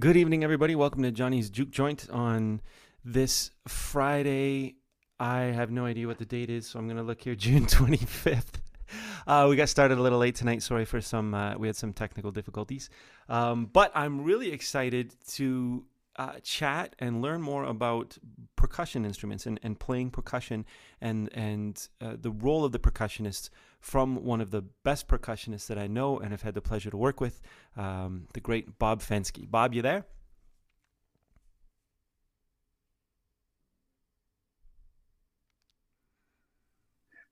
Good evening, everybody. Welcome to Johnny's Juke Joint on this Friday. I have no idea what the date is, so I'm going to look here June 25th. Uh, we got started a little late tonight. Sorry for some, uh, we had some technical difficulties. Um, but I'm really excited to uh, chat and learn more about percussion instruments and, and playing percussion and, and uh, the role of the percussionist from one of the best percussionists that I know and have had the pleasure to work with, um, the great Bob Fensky. Bob, you there?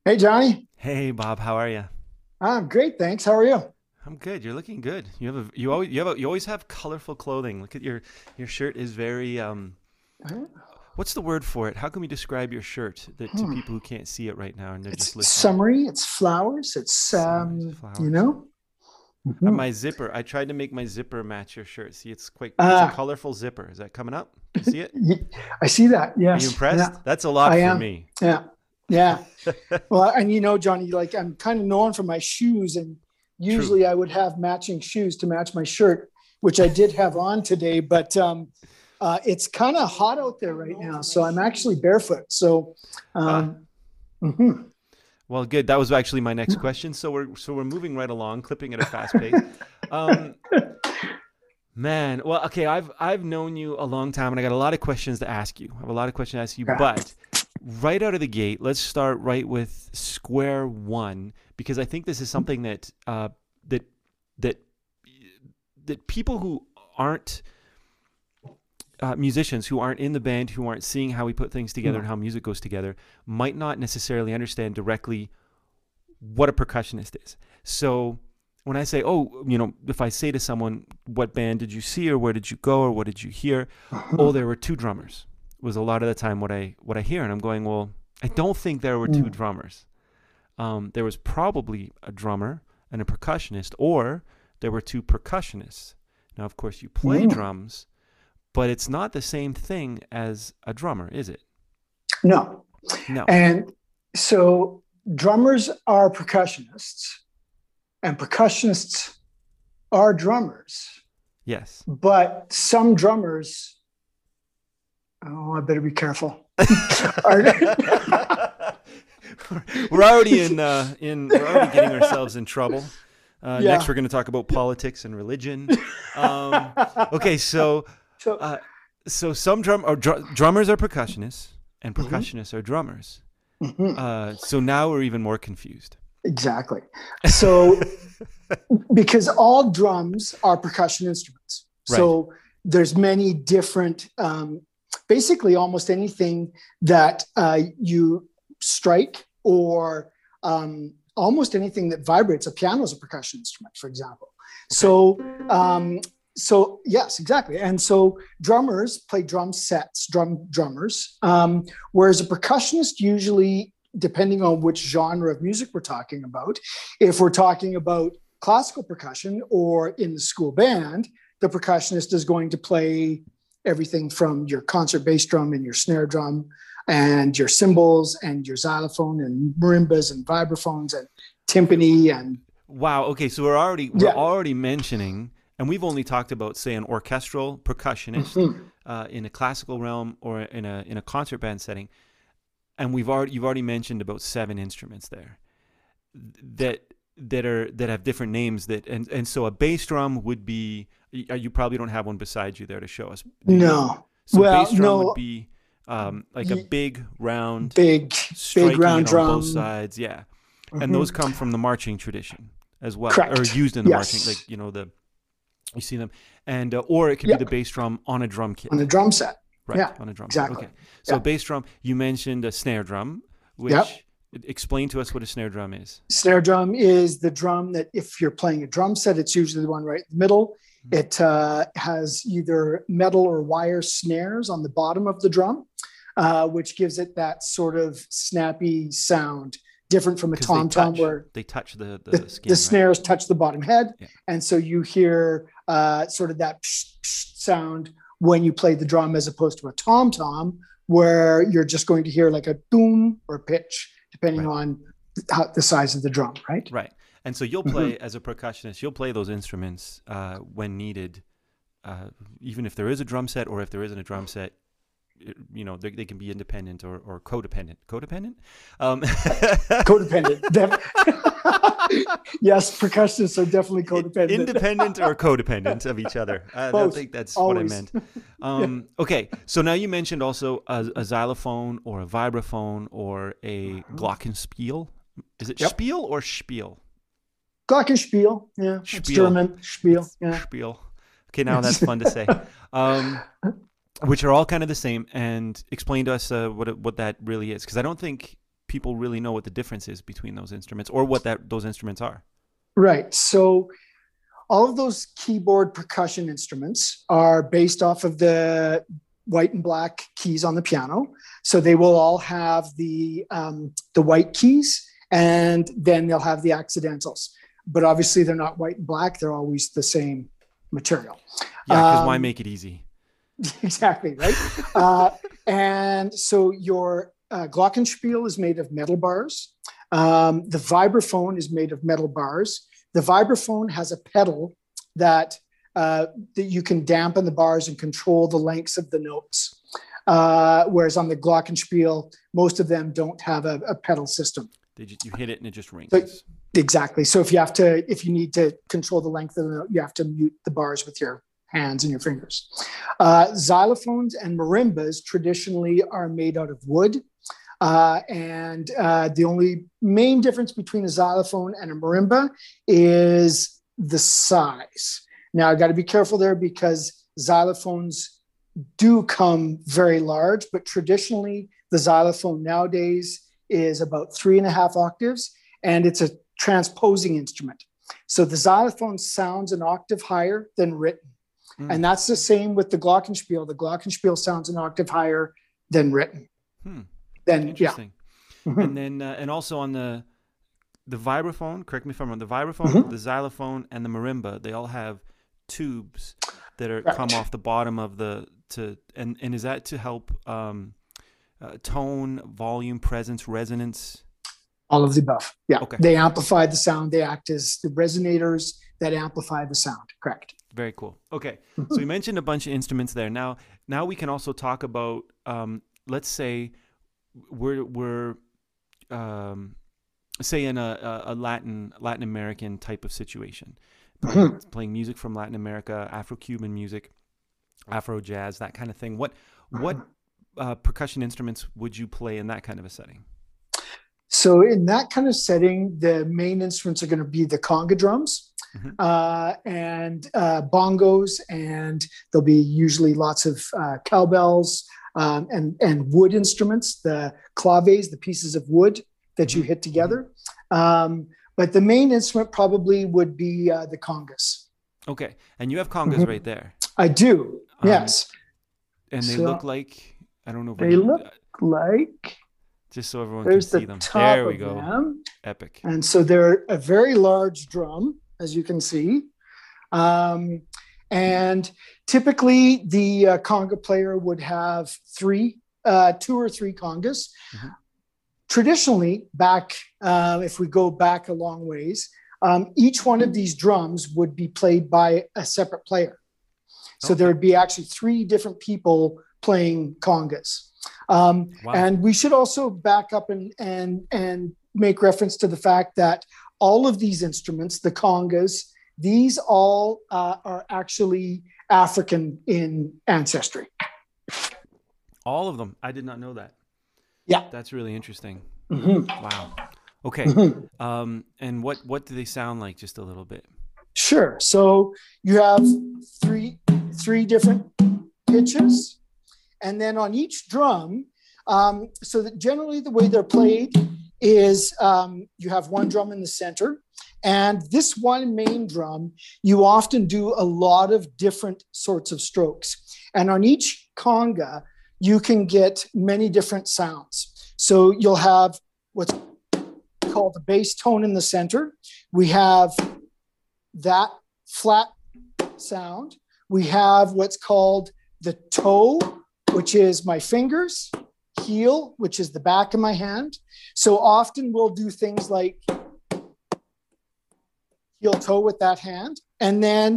Hey, Johnny. Hey, Bob. How are you? I'm great, thanks. How are you? I'm good. You're looking good. You have a you always you have a, you always have colorful clothing. Look at your your shirt is very um. What's the word for it? How can we describe your shirt that, to Hmm. people who can't see it right now and they're It's just listening? summery. It's flowers. It's um, flowers. you know. Uh, Mhm. my zipper. I tried to make my zipper match your shirt. See, it's quite it's Ah. a colorful zipper. Is that coming up? You see it? I see that. Are Yes. you impressed? That's a lot I for am. me. Yeah. Yeah. yeah. well, and you know, Johnny, like I'm kind of known for my shoes, and usually I would have matching shoes to match my shirt, which I did have on today. But um, uh, it's kind of hot out there right now, so I'm actually barefoot. So. Um, mhm. Well, good. That was actually my next question. So we're so we're moving right along, clipping at a fast pace. Um, man, well, okay. I've I've known you a long time, and I got a lot of questions to ask you. I have a lot of questions to ask you, but right out of the gate, let's start right with square one because I think this is something that uh, that that that people who aren't uh, musicians who aren't in the band, who aren't seeing how we put things together Yeah. and how music goes together, might not necessarily understand directly what a percussionist is. So when I say, oh, you know, if I say to someone, what band did you see or where did you go or what did you hear? oh, there were two drummers. Was a lot of the time what I what I hear, and I'm going, well, I don't think there were two Mm. drummers. Um, there was probably a drummer and a percussionist, or there were two percussionists. Now, of course, you play Mm. drums, but it's not the same thing as a drummer, is it? No. No. And so drummers are percussionists, and percussionists are drummers. yes. But some drummers, oh, I better be careful. We're already in uh, in we're already getting ourselves in trouble. Uh, Yeah. Next, we're going to talk about politics and religion. Um, okay, so so, uh, so some drum or dr- drummers are percussionists and Mhm. percussionists are drummers. mhm, Uh, so now we're even more confused. exactly. So, because all drums are percussion instruments. So there's many different, um, basically almost anything that uh, you strike or um, almost anything that vibrates. A piano is a percussion instrument, for example. So, um, so yes, exactly. And so drummers play drum sets, drum drummers, um, whereas a percussionist usually, depending on which genre of music we're talking about, if we're talking about classical percussion or in the school band, the percussionist is going to play everything from your concert bass drum and your snare drum and your cymbals and your xylophone and marimbas and vibraphones and timpani and Wow. Okay, so we're already we're Yeah. already mentioning, and we've only talked about say an orchestral percussionist Mhm. uh, in a classical realm or in a in a concert band setting, and we've already you've already mentioned about seven instruments there that that are that have different names that and and so a bass drum would be you probably don't have one beside you there to show us. no So Well, bass drum no. would be um, like a big round big striking round on drum. both sides. Yeah, Mhm. and those come from the marching tradition as well, Correct. or used in the Yes. marching, like you know the you see them, and uh, or it could be the bass drum on a drum kit, on a drum set. right? yeah, on a drum. set. exactly. Okay, so bass drum. You mentioned a snare drum, which Yep. explain to us what a snare drum is. Snare drum is the drum that if you're playing a drum set, it's usually the one right in the middle. It uh, has either metal or wire snares on the bottom of the drum, uh, which gives it that sort of snappy sound, different from a tom tom where they touch the the, the, skin. the right? snares touch the bottom head. Yeah. And so you hear uh, sort of that psh, psh sound when you play the drum as opposed to a tom tom, where you're just going to hear like a boom or pitch, depending Right. on how, the size of the drum, right? Right. And so you'll Mm-hmm. play as a percussionist. You'll play those instruments uh, when needed, uh, even if there is a drum set or if there isn't a drum set, it- you know, they, they can be independent or, or codependent. Codependent? Um, codependent. Yes, percussionists are definitely codependent. independent or codependent of each other. I don't think that's what I meant. Um, Okay, so now you mentioned also a, a xylophone or a vibraphone or a glockenspiel. Is it. Yep. spiel or spiel? Glockenspiel. Yeah. It's German. Spiel. Yeah. Spiel. Okay, now that's fun to say. Um, which are all kind of the same. And explain to us uh, what what that really is, because I don't think people really know what the difference is between those instruments or what that those instruments are. Right. So all of those keyboard percussion instruments are based off of the white and black keys on the piano. So they will all have the um, the white keys, and then they'll have the accidentals. But obviously, they're not white and black; they're always the same material. Yeah, because why Um, make it easy? exactly right. uh, and so your uh, glockenspiel is made of metal bars. Um, the vibraphone is made of metal bars. The vibraphone has a pedal that uh, that you can dampen the bars and control the lengths of the notes. Uh, whereas on the glockenspiel, most of them don't have a, a pedal system. They just, you hit it and it just rings. But- Exactly. So if you have to, if you need to control the length of the note, you have to mute the bars with your hands and your fingers. Uh, xylophones and marimbas traditionally are made out of wood. Uh, and uh, the only main difference between a xylophone and a marimba is the size. Now, I got to be careful there because xylophones do come very large, but traditionally, the xylophone nowadays is about three and a half octaves, and it's a transposing instrument. So the xylophone sounds an octave higher than written. Mm. And that's the same with the glockenspiel. The glockenspiel sounds an octave higher than written. Hmm. Then, yeah. Interesting. Mhm. and then uh, and also on the the vibraphone correct me if i'm wrong the vibraphone Mhm. the xylophone and the marimba they all have tubes that are Correct. come off the bottom of the to and and is that to help um uh, tone volume presence resonance All of the above. Yeah. Okay. They amplify the sound. They act as the resonators that amplify the sound. Correct. very cool okay so we mentioned a bunch of instruments there now now we can also talk about um let's say we're we're um say in a, a, latin latin american type of situation playing, playing music from latin america afro-cuban music afro jazz that kind of thing what what uh, percussion instruments would you play in that kind of a setting So in that kind of setting, the main instruments are going to be the conga drums Mhm. uh, and uh, bongos, and there'll be usually lots of uh, cowbells um, and and wood instruments, the claves, the pieces of wood that you Mhm. hit together. Um, but the main instrument probably would be uh, the congas. okay and you have congas Mhm. right there I do, Um, yes. and they So- look like i don't know They we- look Like just so everyone there's can the see them top there we of go them. epic And so they're a very large drum, as you can see. Um, and typically, the uh, conga player would have three, uh, two or three congas. Mhm. Traditionally, back uh, if we go back a long ways, um, each one of these drums would be played by a separate player. So Okay. there would be actually three different people playing congas. Um, wow and we should also back up and and and make reference to the fact that all of these instruments, the congas, these all uh, are actually African in ancestry. All of them. I did not know that. Yeah. That's really interesting. Mhm. Wow. Okay. Mhm. Um, and what what do they sound like? Just a little bit. Sure. So you have three three different pitches, and then on each drum, um, so that generally the way they're played is um, you have one drum in the center, and this one main drum you often do a lot of different sorts of strokes, and on each conga you can get many different sounds. So you'll have what's called the bass tone in the center. We have that flat sound. We have what's called the toe, which is my fingers, heel, which is the back of my hand. So often we'll do things like heel toe with that hand. And then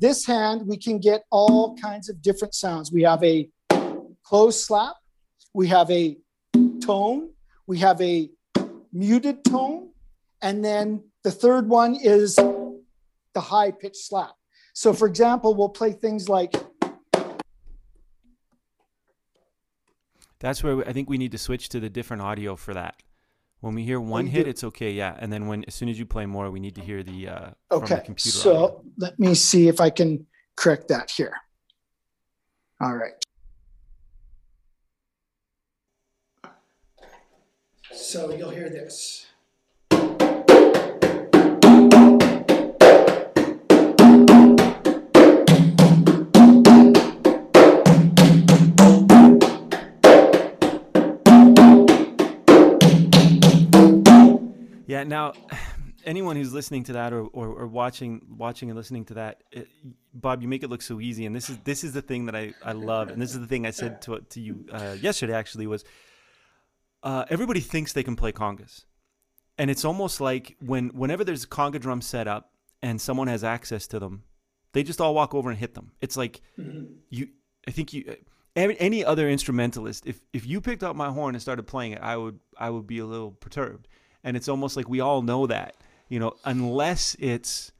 this hand, we can get all kinds of different sounds. We have a closed slap, we have a tone, we have a muted tone, and then the third one is the high pitched slap. So, for example, we'll play things like. That's where I think we need to switch to the different audio for that. When we hear one hit, do. it's okay, yeah. And then when as soon as you play more, we need to hear the uh, okay. The computer. So audio. let me see if I can correct that here. All right. So you'll hear this. Yeah. Now, anyone who's listening to that or, or, or watching watching and listening to that, it, Bob, you make it look so easy. And this is this is the thing that I, I love. And this is the thing I said to to you uh, yesterday. Actually, was uh, everybody thinks they can play congas, and it's almost like when whenever there's a conga drum set up and someone has access to them, they just all walk over and hit them. It's like mm-hmm. you. I think you. Any other instrumentalist, if if you picked up my horn and started playing it, I would I would be a little perturbed and it's almost like we all know that, you know, unless it's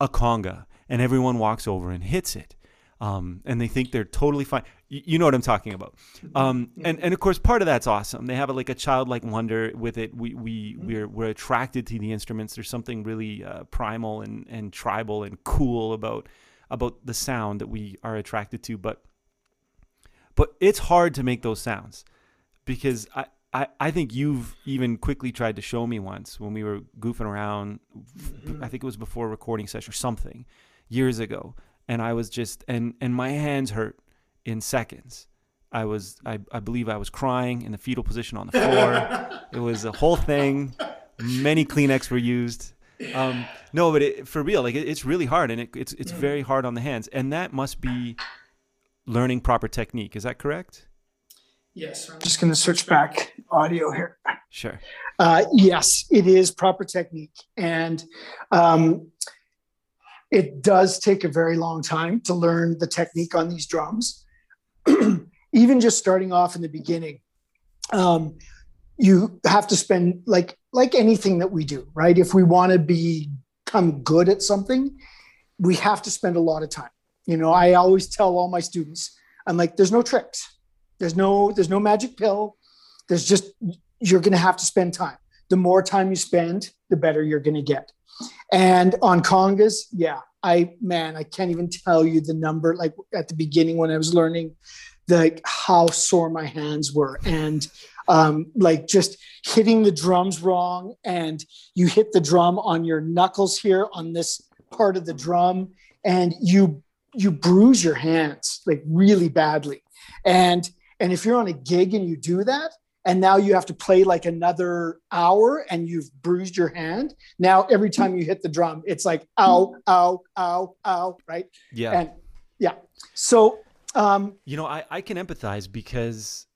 a conga and everyone walks over and hits it. Um, and they think they're totally fine. You, you know what I'm talking about. Um, and, and of course, part of that's awesome. They have a, like a childlike wonder with it. We, we, we're, we're attracted to the instruments. There's something really uh, primal and, and tribal and cool about, about the sound that we are attracted to. But, but it's hard to make those sounds because I, I, I think you've even quickly tried to show me once when we were goofing around. I think it was before a recording session or something years ago. And I was just, and, and my hands hurt in seconds. I was, I, I believe I was crying in the fetal position on the floor. it was a whole thing. Many Kleenex were used. Um, no, but it, for real, like it, it's really hard and it, it's, it's very hard on the hands. And that must be learning proper technique. Is that correct? Yes, I'm just going to switch back audio here. Sure. Uh, yes, it is proper technique. And um, it does take a very long time to learn the technique on these drums. Even just starting off in the beginning, um, you have to spend like like anything that we do, right? If we want to become good at something, we have to spend a lot of time. You know, I always tell all my students, I'm like, there's no tricks there's no there's no magic pill. There's just you're going to have to spend time. The more time you spend, the better you're going to get. And on congas, yeah, I man, I can't even tell you the number. Like at the beginning when I was learning, the how sore my hands were, and um, like just hitting the drums wrong, and you hit the drum on your knuckles here on this part of the drum, and you you bruise your hands like really badly, and and if you're on a gig and you do that, and now you have to play like another hour and you've bruised your hand. Now every time you hit the drum, it's like ow, ow, ow, ow, right? Yeah. And yeah. So um you know, I, I can empathize because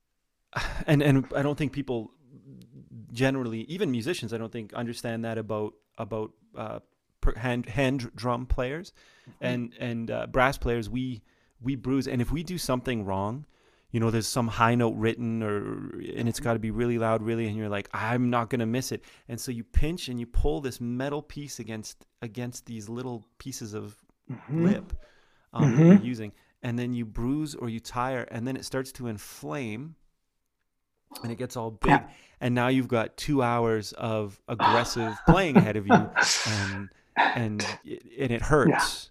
and and I don't think people generally, even musicians, I don't think understand that about about uh, hand hand drum players mm-hmm. and and uh, brass players. We we bruise, and if we do something wrong, you know there's some high note written or and it's got to be really loud really and you're like i'm not going to miss it and so you pinch and you pull this metal piece against against these little pieces of mm-hmm. lip um, mm-hmm. that you're using and then you bruise or you tire and then it starts to inflame and it gets all big yeah. and now you've got two hours of aggressive playing ahead of you and and it, and it hurts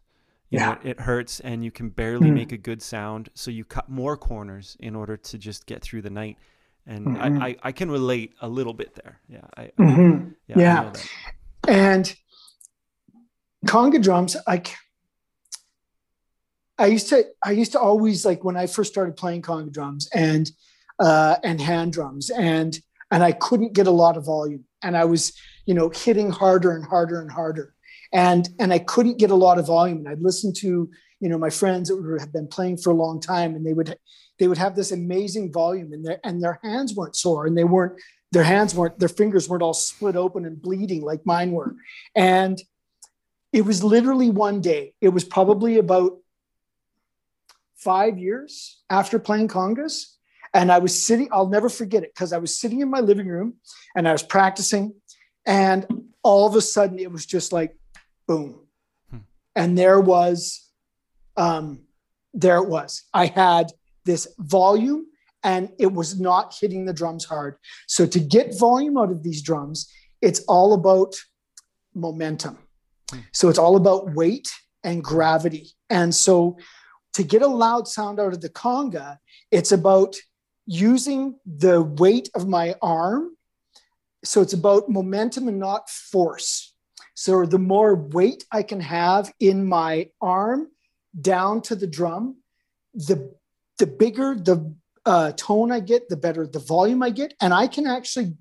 you yeah. know, it hurts and you can barely mm. make a good sound. So you cut more corners in order to just get through the night. And mm-hmm. I, I, I, can relate a little bit there. Yeah. I, mm-hmm. yeah. yeah. And conga drums, I, I used to, I used to always like when I first started playing conga drums and, uh, and hand drums and, and I couldn't get a lot of volume and I was, you know, hitting harder and harder and harder and and I couldn't get a lot of volume. And I'd listen to you know my friends that were, have been playing for a long time, and they would they would have this amazing volume, and their and their hands weren't sore, and they weren't their hands weren't their fingers weren't all split open and bleeding like mine were, and it was literally one day. It was probably about five years after playing congas. And I was sitting, I'll never forget it because I was sitting in my living room and I was practicing. And all of a sudden it was just like, boom. Hmm. And there was, um, there it was. I had this volume and it was not hitting the drums hard. So to get volume out of these drums, it's all about momentum. Hmm. So it's all about weight and gravity. And so to get a loud sound out of the conga, it's about using the weight of my arm. So it's about momentum and not force. So the more weight I can have in my arm down to the drum, the the bigger the uh, tone I get, the better the volume I get, and I can actually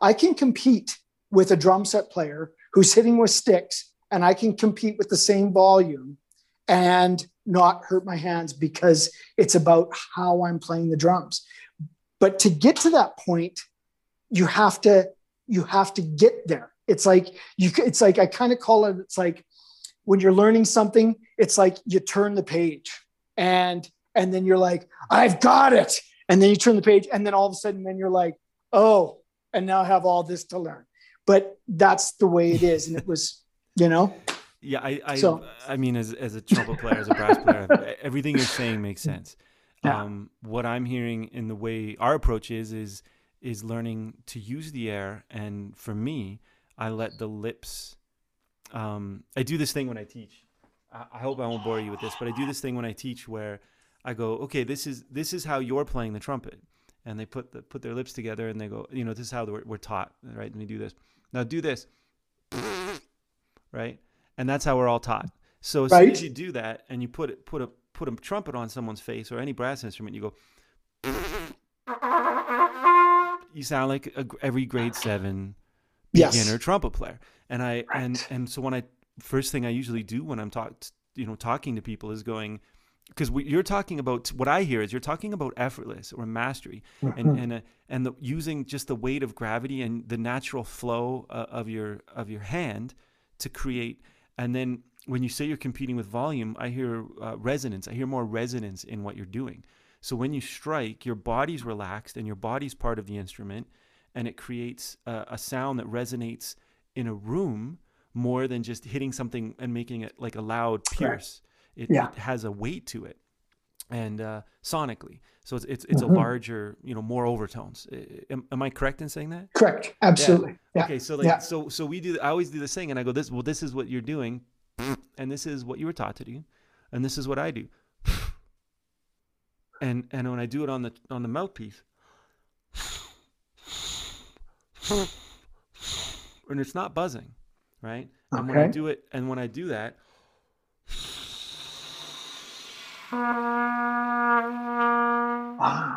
I can compete with a drum set player who's hitting with sticks, and I can compete with the same volume and not hurt my hands because it's about how I'm playing the drums. But to get to that point, you have to you have to get there. It's like you it's like I kind of call it it's like when you're learning something, it's like you turn the page and and then you're like, I've got it. And then you turn the page, and then all of a sudden, then you're like, oh, and now I have all this to learn. But that's the way it is. And it was, you know. Yeah, I I, so, I mean, as, as a trumpet player, as a brass player, everything you're saying makes sense. Yeah. Um, what I'm hearing in the way our approach is is is learning to use the air, and for me, I let the lips. Um, I do this thing when I teach. I, I hope I won't bore you with this, but I do this thing when I teach where I go, okay, this is this is how you're playing the trumpet, and they put the put their lips together and they go, you know, this is how we're, we're taught, right? And we do this. Now do this, right? And that's how we're all taught. So as right. soon as you do that and you put it put a put a trumpet on someone's face or any brass instrument, you go. You sound like a, every grade seven beginner yes. trumpet player, and I right. and and so when I first thing I usually do when I'm talk you know talking to people is going because you're talking about what I hear is you're talking about effortless or mastery mm-hmm. and and uh, and the, using just the weight of gravity and the natural flow uh, of your of your hand to create and then when you say you're competing with volume I hear uh, resonance I hear more resonance in what you're doing so when you strike your body's relaxed and your body's part of the instrument and it creates a, a sound that resonates in a room more than just hitting something and making it like a loud pierce it, yeah. it has a weight to it, and uh, sonically, so it's it's, it's mm-hmm. a larger, you know, more overtones. Am, am, I correct in saying that? Correct, absolutely. Yeah. Yeah. Okay, so like so so we do. I always do this thing, and I go, this well, this is what you're doing, and this is what you were taught to do, and this is what I do. And and when I do it on the on the mouthpiece, and it's not buzzing, right? Okay. And when I do it, and when I do that,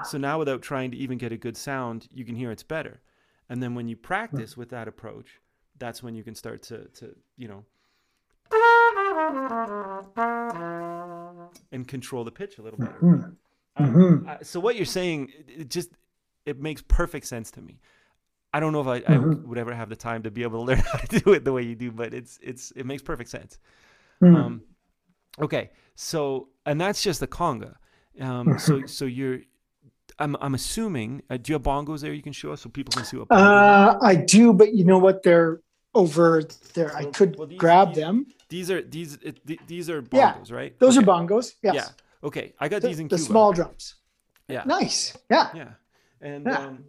so now, without trying to even get a good sound, you can hear it's better. And then when you practice with that approach, that's when you can start to, to you know, and control the pitch a little better. Mm-hmm. Um, mm-hmm. so what you're saying, it just it makes perfect sense to me. I don't know if I, mm-hmm. I, would ever have the time to be able to learn how to do it the way you do, but it's it's it makes perfect sense. Mm-hmm. Um, Okay, so and that's just the conga. Um, so so you're, I'm I'm assuming. Uh, do you have bongos there you can show us so people can see what? Uh, I do, but you know what? They're over there. I could well, these, grab these, them. These are these these are bongos, yeah, right? Those okay. are bongos. Yes. Yeah. Okay, I got the, these in the Cuba. small drums. Yeah. Nice. Yeah. Yeah. And yeah. Um,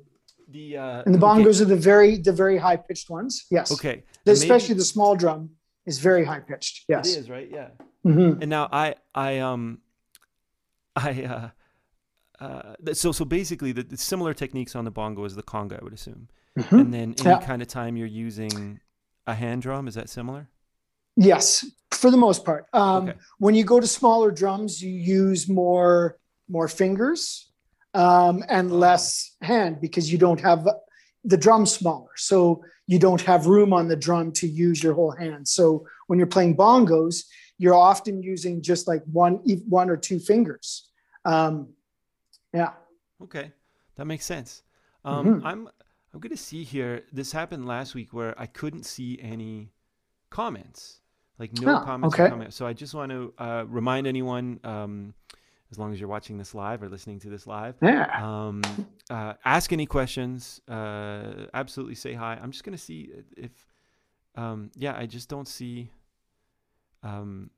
the uh, and the bongos okay. are the very the very high pitched ones. Yes. Okay. Especially maybe, the small drum is very high pitched. Yes. It is right. Yeah. Mm-hmm. And now I I um I uh, uh so so basically the, the, similar techniques on the bongo as the conga I would assume. Mm-hmm. And then any yeah. kind of time you're using a hand drum is that similar? Yes, for the most part. Um, okay. When you go to smaller drums, you use more more fingers um, and less hand because you don't have the drum smaller, so you don't have room on the drum to use your whole hand. So when you're playing bongos, you're often using just like one one or two fingers. Um, yeah. Okay, that makes sense. Um, mm-hmm. I'm I'm gonna see here. This happened last week where I couldn't see any comments. like no Oh, comments okay. comment. So I just want to uh, remind anyone, um, as long as you're watching this live or listening to this live, Yeah. um, uh, ask any questions. Uh, absolutely say hi. I'm just gonna see if, um, yeah, I just don't see. Um,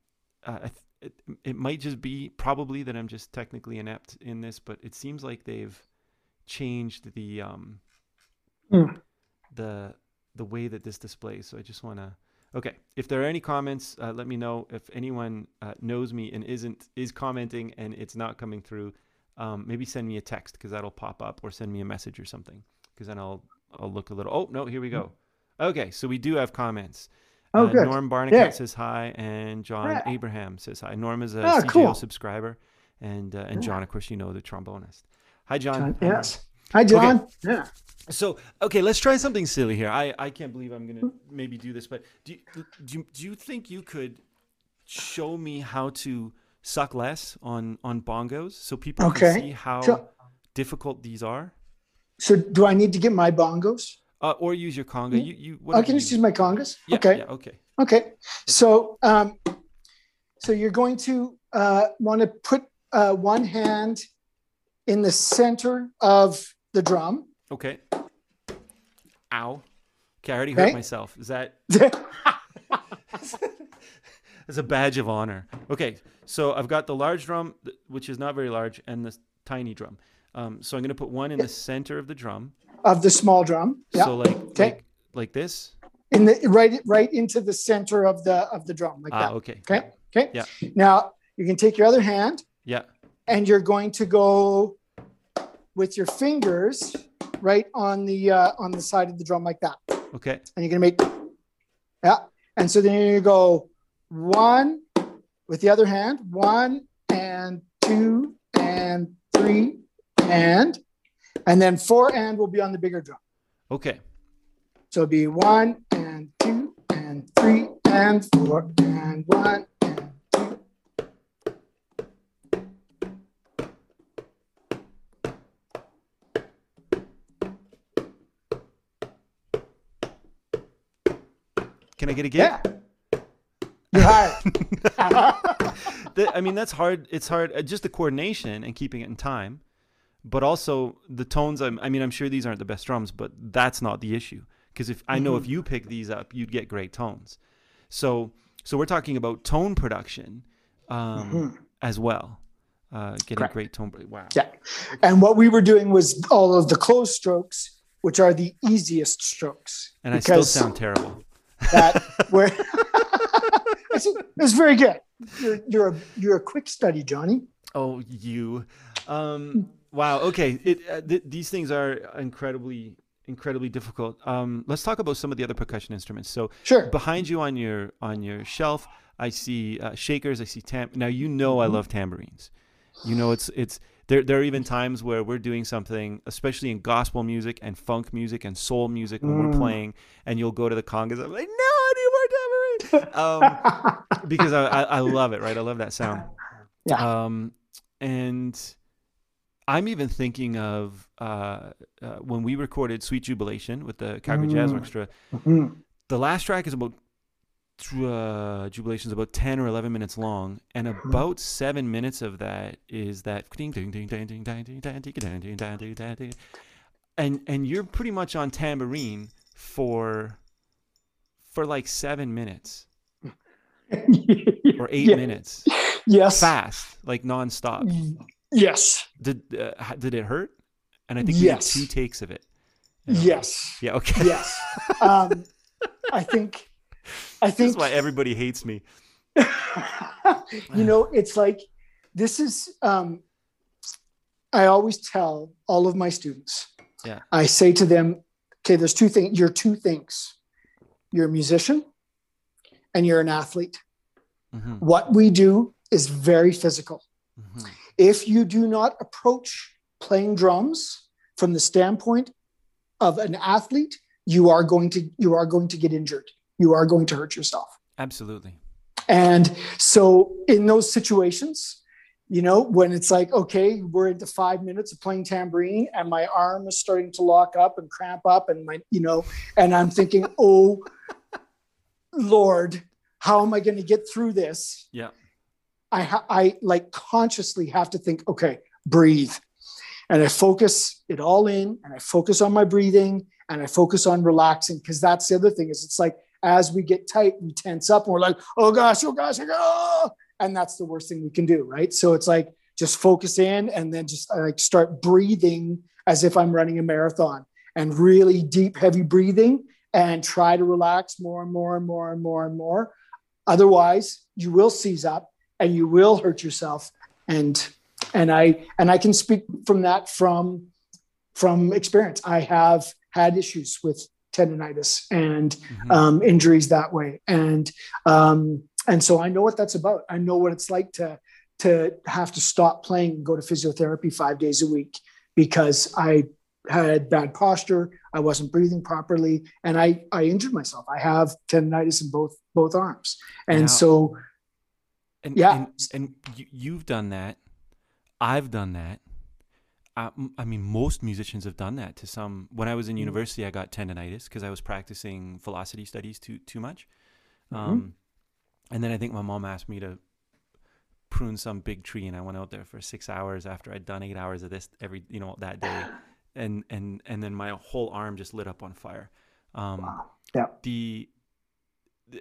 uh, I th- it, it might just be probably that I'm just technically inept in this, but it seems like they've changed the um, Hmm. the the way that this displays. So I just want to. Okay, if there are any comments, uh, let me know. If anyone uh, knows me and isn't is commenting and it's not coming through, um, maybe send me a text because that'll pop up, or send me a message or something because then I'll I'll look a little. Oh no, here we go. Okay, so we do have comments. Oh, Uh, good. Norm Barnicat Yeah. says hi, and John Yeah. Abraham says hi. Norm is a Ah, CJO cool. subscriber, and uh, and Yeah. John, of course, you know the trombonist. Hi, John. John, Hi, yes. Hi, John. Yeah. So okay, let's try something silly here. I, I can't believe I'm gonna maybe do this, but do you, do you, do you think you could show me how to suck less on on bongos so people Okay. can see how So, difficult these are? so do I need to get my bongos? Uh, or use your conga. You you I can you- just use my congas. yeah, okay. Yeah. Okay. Okay. So, um, so you're going to uh, want to put uh, one hand in the center of the drum. Okay. Ow. Okay, I already hurt myself. Is that It's a badge of honor. Okay, so I've got the large drum, which is not very large, and the tiny drum. Um, so I'm going to put one in the center of the drum. of the small drum. Yeah. So like Okay. like like this. in the right right into the center of the of the drum like Ah, that. okay. Okay. Okay. Yeah. Now you can take your other hand Yeah. and you're going to go with your fingers right on the uh, on the side of the drum like that, Okay. and you're gonna make yeah. And so then you need to go one with the other hand, one and two and three and and then four and will be on the bigger drum. Okay. So it'd be one and two and three and four and one get a gig? Yeah. You're hired. I mean, that's hard. It's hard. uh, Just the coordination and keeping it in time, but also the tones. I'm, I mean, I'm sure these aren't the best drums, but that's not the issue. Because if I know if Mm-hmm. you pick these up, you'd get great tones. So, so we're talking about tone production um, as well. Uh, getting Mm-hmm. Correct. great tone. Wow. yeah. And what we were doing was all of the closed strokes, which are the easiest strokes. And I still sound terrible. That where it's, it's very good. You're you're a you're a quick study, Johnny. Oh, you. Um, wow. Okay. It, uh, th- these things are incredibly, incredibly difficult. Um, let's talk about some of the other percussion instruments. So Sure. behind you on your on your shelf, I see uh, shakers. I see tam. Now you know I love tambourines. You know it's it's there. There are even times where we're doing something, especially in gospel music and funk music and soul music, when we're Mm. playing, and you'll go to the congas. I'm like, no, I need more tambourine. Um, because I, I, I love it, right? I love that sound. Yeah. Um, and I'm even thinking of uh, uh, when we recorded "Sweet Jubilation" with the Calgary Jazz Mm. Orchestra. Mhm. The last track is about uh, Jubilation is about ten or eleven minutes long, and Mm-hmm. about seven minutes of that is that and and you're pretty much on tambourine for for like seven minutes or eight Yeah. minutes Yes. fast like nonstop Yes. did uh, did it hurt and i think we Yes. did two takes of it. Yes. yeah okay Yes. Um, I think. I think is why everybody hates me you know, it's like this is um I always tell all of my students. Yeah. I say to them, okay, there's two things, you're two things. You're a musician and you're an athlete. hmm What we do is very physical. hmm If you do not approach playing drums from the standpoint of an athlete, you are going to you are going to get injured. You are going to hurt yourself. absolutely And so in those situations, you know, when it's like, okay, we're into five minutes of playing tambourine and my arm is starting to lock up and cramp up and my, you know, and I'm thinking, oh Lord, how am I going to get through this? Yeah. I ha- I like consciously have to think, okay, breathe. And I focus it all in and I focus on my breathing and I focus on relaxing because that's the other thing is it's like as we get tight, we tense up and we're like, oh, oh gosh, oh gosh, oh, and that's the worst thing we can do, right? So it's like just focus in and then just uh, like start breathing as if I'm running a marathon and really deep, heavy breathing and try to relax more and more and more and more and more. Otherwise, you will seize up and you will hurt yourself. And and I and I can speak from that from from experience. I have had issues with tendonitis and mm-hmm. um, injuries that way, and um, and so I know what that's about. I know what it's like to to have to stop playing and go to physiotherapy five days a week because I had bad posture. I wasn't breathing properly, and I I injured myself. I have tendonitis in both both arms, and now, so and, yeah, and, and you've done that. I've done that. I, I, mean, most musicians have done that to some. When I was in mm-hmm. university, I got tendonitis because I was practicing velocity studies too too much. Mm-hmm. Um, and then I think my mom asked me to prune some big tree, and I went out there for six hours after I'd done eight hours of this every you know that day, and and and then my whole arm just lit up on fire. Um, wow. Yeah. The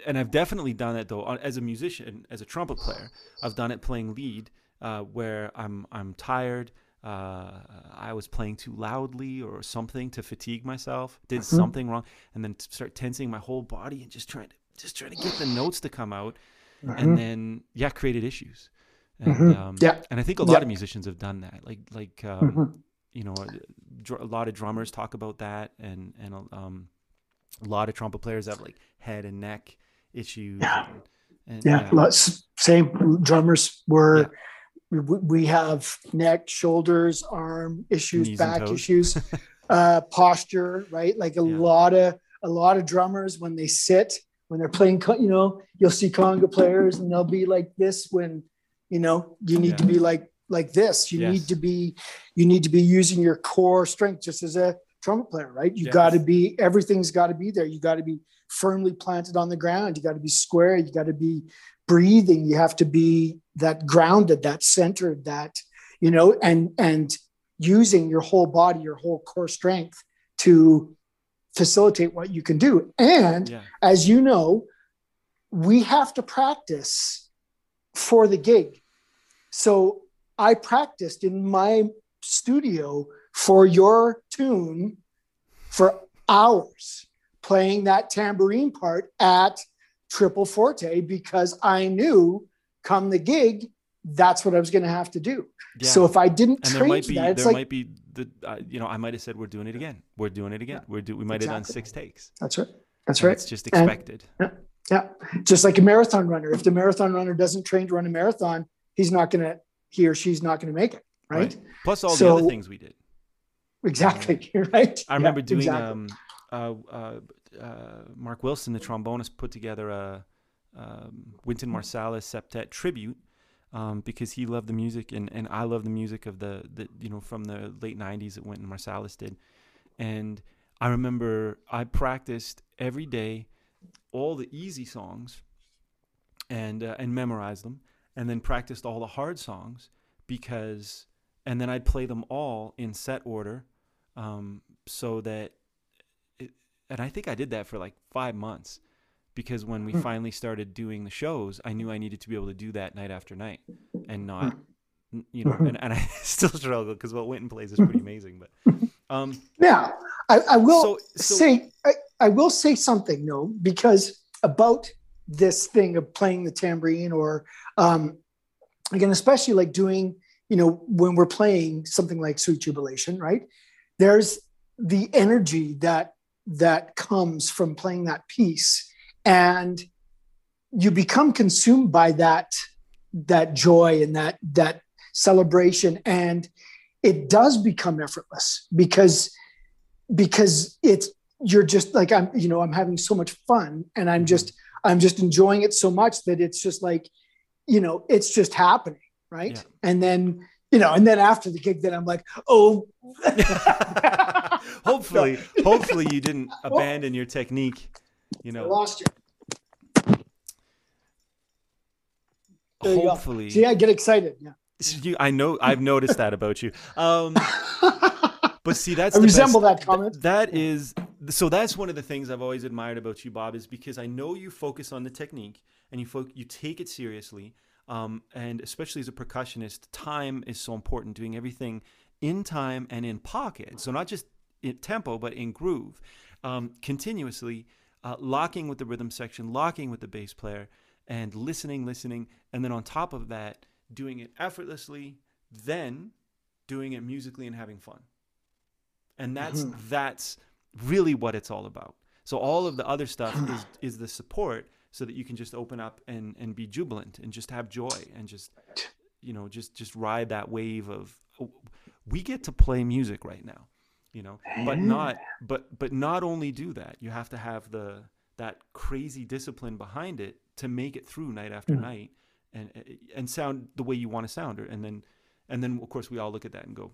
and I've definitely done it though as a musician, as a trumpet player. I've done it playing lead, uh, where I'm I'm tired. Uh, I was playing too loudly or something to fatigue myself. Did mm-hmm. something wrong, and then start tensing my whole body and just trying to just trying to get the notes to come out, mm-hmm. and then yeah, created issues. And, mm-hmm. um, yeah, and I think a lot yeah. of musicians have done that. Like like um, mm-hmm. you know, a, a, lot of drummers talk about that, and and um, a lot of trumpet players have like head and neck issues. Yeah. And, and, yeah. yeah. Same drummers were. Yeah. We have neck, shoulders, arm issues, Knees back issues, uh, posture, right? Like a yeah. lot of a lot of drummers when they sit, when they're playing, you know, you'll see conga players and they'll be like this when, you know, you need to be like like this. You yes. need to be you need to be using your core strength just as a trumpet player, right? You yes. got to be everything's got to be there. You got to be firmly planted on the ground. You got to be square. You got to be breathing. You have to be that grounded, that centered, that, you know, and, and using your whole body, your whole core strength to facilitate what you can do. And yeah. as you know, we have to practice for the gig. So I practiced in my studio for your tune for hours playing that tambourine part at triple forte because I knew come the gig, that's what I was going to have to do. Yeah. So if I didn't and train be, that, there like, might be the, uh, you know, I might have said, we're doing it again. We're doing it again. Yeah, we're do, we might exactly. have done six takes. That's right. That's and right. It's just expected. And, yeah. Yeah. Just like a marathon runner. If the marathon runner doesn't train to run a marathon, he's not going to, he or she's not going to make it. Right? right. Plus all so, the other things we did. Exactly. Right. I remember yeah, doing, exactly. um, uh, uh, uh, Mark Wilson, the trombonist, put together a um, Wynton Marsalis septet tribute um, because he loved the music and, and I love the music of the, the you know from the late '90s that Wynton Marsalis did, and I remember I practiced every day all the easy songs and uh, and memorized them and then practiced all the hard songs because and then I'd play them all in set order um, so that and I think I did that for like five months because when we hmm. finally started doing the shows, I knew I needed to be able to do that night after night and not, hmm. you know, and, and I still struggle because what Wynton plays is pretty amazing. But um, yeah, I, I will so, so, say I, I will say something no because about this thing of playing the tambourine or um, again, especially like doing, you know, when we're playing something like Sweet Jubilation, right? There's the energy that that comes from playing that piece and you become consumed by that that joy and that that celebration and it does become effortless because because it's you're just like i'm you know i'm having so much fun and i'm just i'm just enjoying it so much that it's just like you know it's just happening right yeah. and then you know, and then after the gig, then I'm like, oh. hopefully, hopefully you didn't abandon your technique. You know, I lost you. hopefully. See, I get excited. Yeah. You, I know. I've noticed that about you. Um, but see, that's I the resemble best- that comment. That is so. That's one of the things I've always admired about you, Bob, is because I know you focus on the technique and you fo- you take it seriously. Um, and especially as a percussionist, time is so important. Doing everything in time and in pocket. So not just tempo, but in groove, um, continuously uh, locking with the rhythm section, locking with the bass player, and listening, listening, and then on top of that, doing it effortlessly, then doing it musically and having fun. And that's Mhm. that's really what it's all about. So all of the other stuff is is the support so that you can just open up and and be jubilant and just have joy and just you know just just ride that wave of oh, we get to play music right now you know but not but but not only do that you have to have the that crazy discipline behind it to make it through night after Mm. night and and sound the way you want to sound and then and then of course we all look at that and go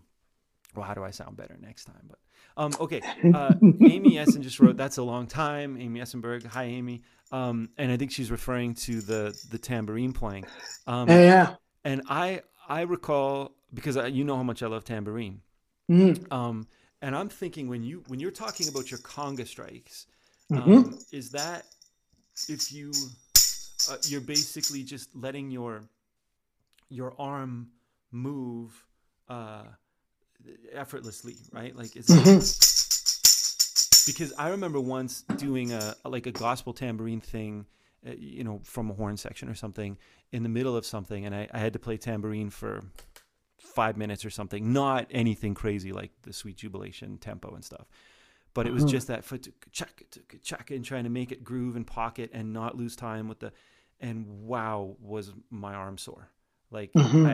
well how do i sound better next time? But um okay uh, amy essen just wrote that's a long time. Amy essenberg hi amy. Um and i think she's referring to the the tambourine playing. Um Yeah, and i i recall because I, you know how much i love tambourine. Mhm. um, and I'm thinking when you when you're talking about your conga strikes, um, is that if you uh, you're basically just letting your your arm move uh, effortlessly, right? Like is Mhm. because I remember once doing a like a gospel tambourine thing, uh, you know, from a horn section or something in the middle of something, and I, I had to play tambourine for five minutes or something. Not anything crazy like the Sweet Jubilation tempo and stuff, but it was Mhm. just that foot to check check and trying to make it groove and pocket and not lose time with the. And wow, was my arm sore? Like Mhm.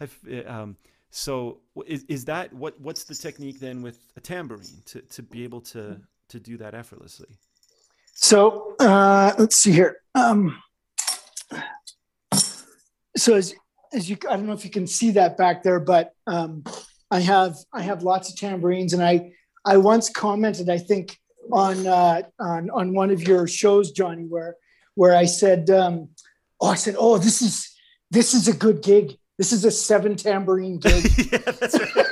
I, um, so is, is that what what's the technique then with a tambourine to, to be able to to do that effortlessly So uh, let's see here. Um, so as as you, I don't know if you can see that back there, but um, I have I have lots of tambourines, and I I once commented I think on uh, on on one of your shows, Johnny, where where I said, um, oh, I said, oh, this is this is a good gig. This is a seven tambourine gig. yeah that's right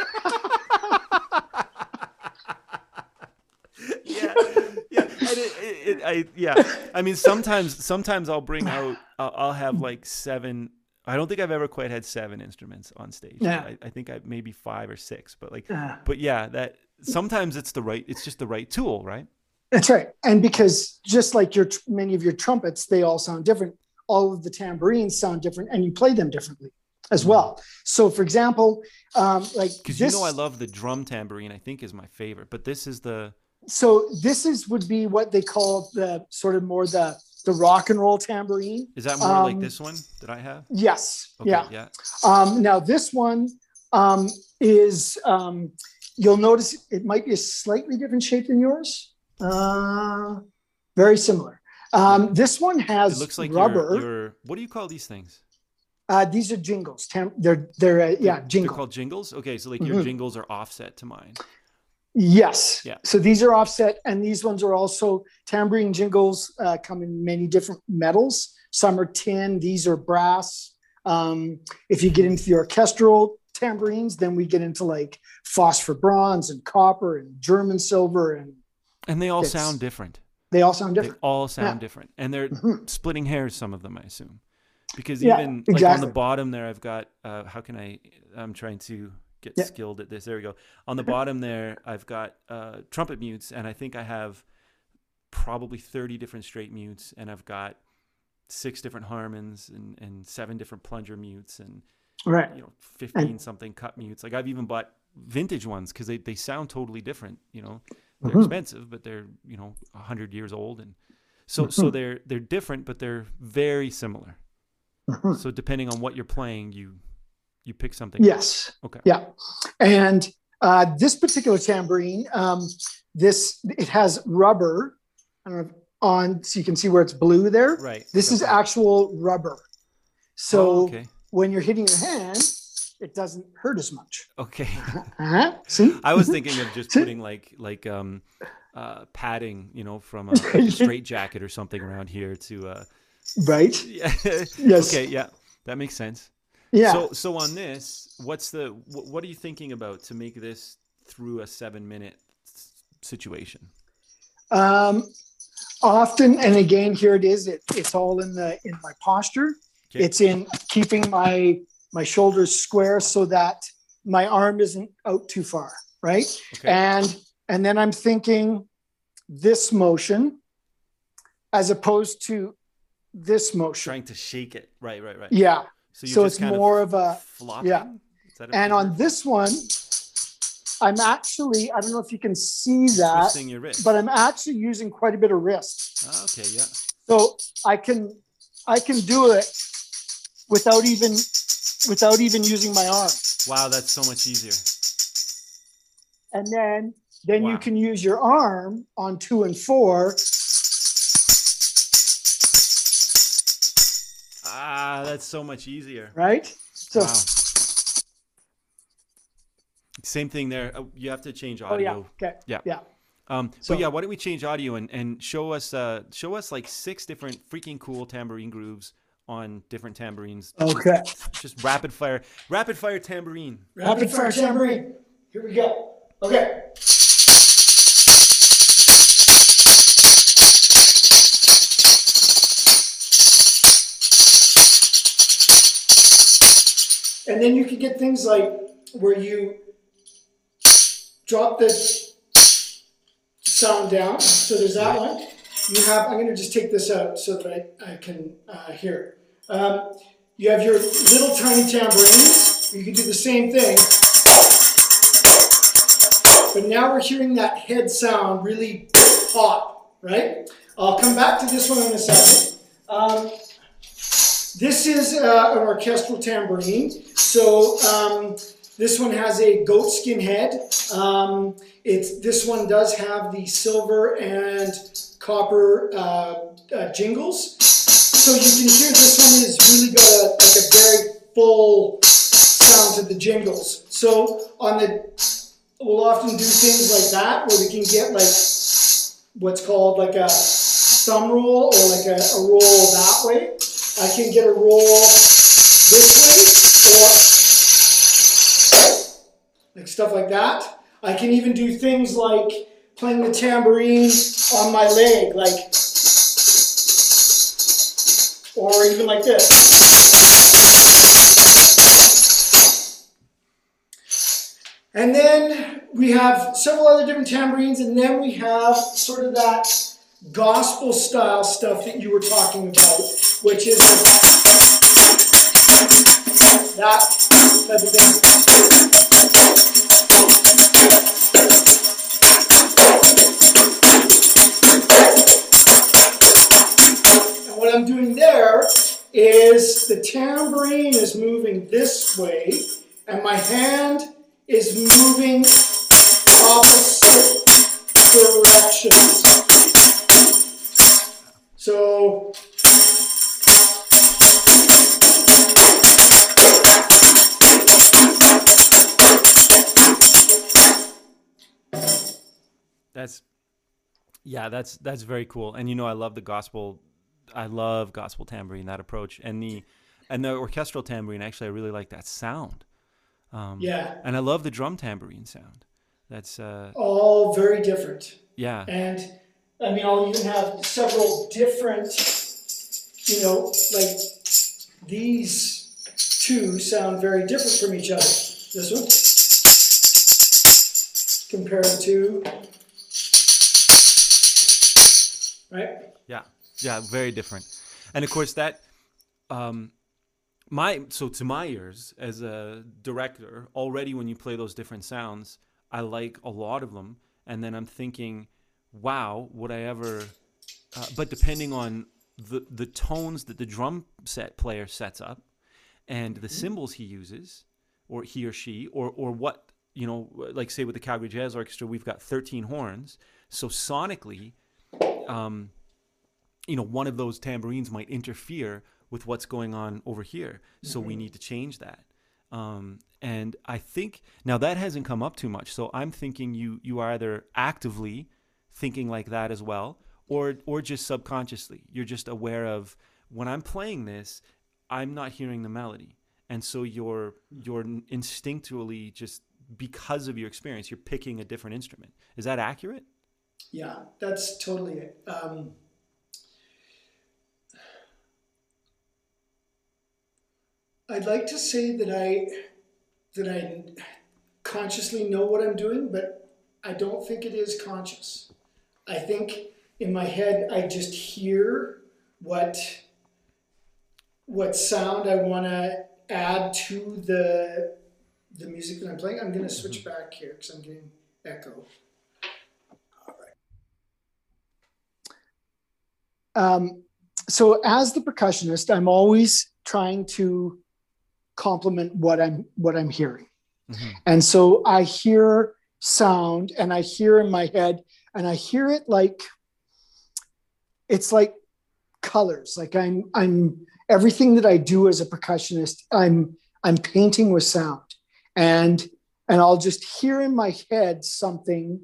yeah yeah it, it, I yeah I mean sometimes sometimes I'll bring out I'll have like seven I don't think I've ever quite had seven instruments on stage Yeah. I, I think I maybe five or six but like but yeah that sometimes it's the right it's just the right tool right That's right. And because just like your many of your trumpets, they all sound different. All of the tambourines sound different, and you play them differently as well. So, for example, um, like because you know I love the drum tambourine I think is my favorite but this is the so this is would be what they call the sort of more the the rock and roll tambourine. is that more like Um, this one that I have Yes. okay Yeah. yeah Um, now this one um, is um, you'll notice it might be a slightly different shape than yours. Uh, very similar. Um, this one has it looks like rubber. Your, your, what do you call these things? Uh, these are jingles. Tam- they're they're uh, yeah They're called jingles. Okay, so like your Mhm. jingles are offset to mine. Yes. Yeah. So these are offset, and these ones are also tambourine jingles. Uh, come in many different metals. Some are tin. These are brass. Um, if you get into the orchestral tambourines, then we get into like phosphor bronze and copper and German silver, and And they all sound different. they all sound They different. all sound Yeah. different. And they're Mhm. splitting hairs, some of them, I assume. Because Yeah, even like on the bottom there, I've got, uh, how can I, I'm trying to get Yeah. skilled at this. There we go. On the bottom there, I've got uh, trumpet mutes, and I think I have probably 30 different straight mutes, and I've got six different harmons and, and seven different plunger mutes, and Right. you know 15 something cut mutes like i've even bought vintage ones because they, they sound totally different you know they're Mhm. expensive but they're you know 100 years old and so so Mhm. they're they're different but they're very similar Mhm. so depending on what you're playing you you pick something Yes. Okay. Yeah. And uh, this particular tambourine, um, this it has rubber. I don't know on so you can see where it's blue there. right This is actual rubber. So Oh, okay when you're hitting your hand, it doesn't hurt as much. okay Uh-huh. See? i was thinking of just putting like like um uh padding you know from a, like a straight jacket or something around here to uh right? Yeah. Yes. okay. Yeah, that makes sense. Yeah. So, so on this, what's the wh- what are you thinking about to make this through a seven minute situation? Um, often, and again, here it is. It, it's all in the in my posture. Okay. It's in keeping my my shoulders square so that my arm isn't out too far, right? Okay. And and then I'm thinking this motion as opposed to this motion. Trying to shake it. Right. Right. Right. Yeah. So, So it's more of a flopping. yeah. And on this one, I'm actually I don't know if you can see that but I'm actually using quite a bit of wrist. Ah, okay. Yeah. So I can I can do it without even without even using my arm. Wow, that's so much easier. And then then Wow. you can use your arm on two and four. That's so much easier. Right? So wow. Same thing there. Uh, You have to change audio. oh yeah. audio. Okay. Yeah. Yeah. Um, So- but yeah, why don't we change audio and, and show us uh, show us like six different freaking cool tambourine grooves on different tambourines. Okay. Just rapid fire, rapid fire tambourine. Rapid fire tambourine. Here we go. Okay. And then you can get things like where you drop the sound down. So there's that one. You have, I'm going to just take this out so that I, I can uh, hear. Um, you have your little tiny tambourines. You can do the same thing. But now we're hearing that head sound really pop, right? I'll come back to this one in a second. Um, this is uh, an orchestral tambourine. So um, this one has a goat skin head. Um, it's this one does have the silver and copper uh, uh, jingles. So you can hear this one has really got a, like a very full sound to the jingles. So on the we'll often do things like that where we can get like what's called like a thumb roll or like a, a roll that way. I can get a roll stuff like that. I can even do things like playing the tambourine on my leg, like or even like this. And then we have several other different tambourines, and then we have sort of that gospel style stuff that you were talking about, which is that type of thing. Is the tambourine is moving this way, and my hand is moving opposite directions. So That's yeah, that's that's very cool. And you know, I love the gospel. I love gospel tambourine that approach and the and the orchestral tambourine. Actually, I really like that sound. Um, yeah, and I love the drum tambourine sound. That's uh, all very different. yeah, And I mean, I'll even have several different, you know, like these two sound very different from each other. This one compared to, right? yeah, yeah, very different. And of course, that um, my so to my ears as a director, already when you play those different sounds, I like a lot of them. And then I'm thinking, wow, would I ever? Uh, but depending on the the tones that the drum set player sets up, and the cymbals he uses, or he or she, or or what you know, like say with the Calgary Jazz Orchestra, we've got 13 horns. So sonically, um, you know, one of those tambourines might interfere with what's going on over here. So we need to change that. Um, and I think now that hasn't come up too much. So I'm thinking you you are either actively thinking like that as well, or or just subconsciously. You're just aware of when I'm playing this, I'm not hearing the melody. And so you're you're instinctually just because of your experience, you're picking a different instrument. Is that accurate? Yeah, that's totally it. Um, I'd like to say that I that I consciously know what I'm doing, but I don't think it is conscious. I think in my head I just hear what what sound I want to add to the the music that I'm playing. I'm going to switch mm-hmm. back here because I'm getting echo. All right. Um, so as the percussionist, I'm always trying to complement what I'm what I'm hearing. Mm-hmm. And so I hear sound and I hear in my head and I hear it like it's like colors. Like I'm I'm everything that I do as a percussionist, I'm I'm painting with sound. And and I'll just hear in my head something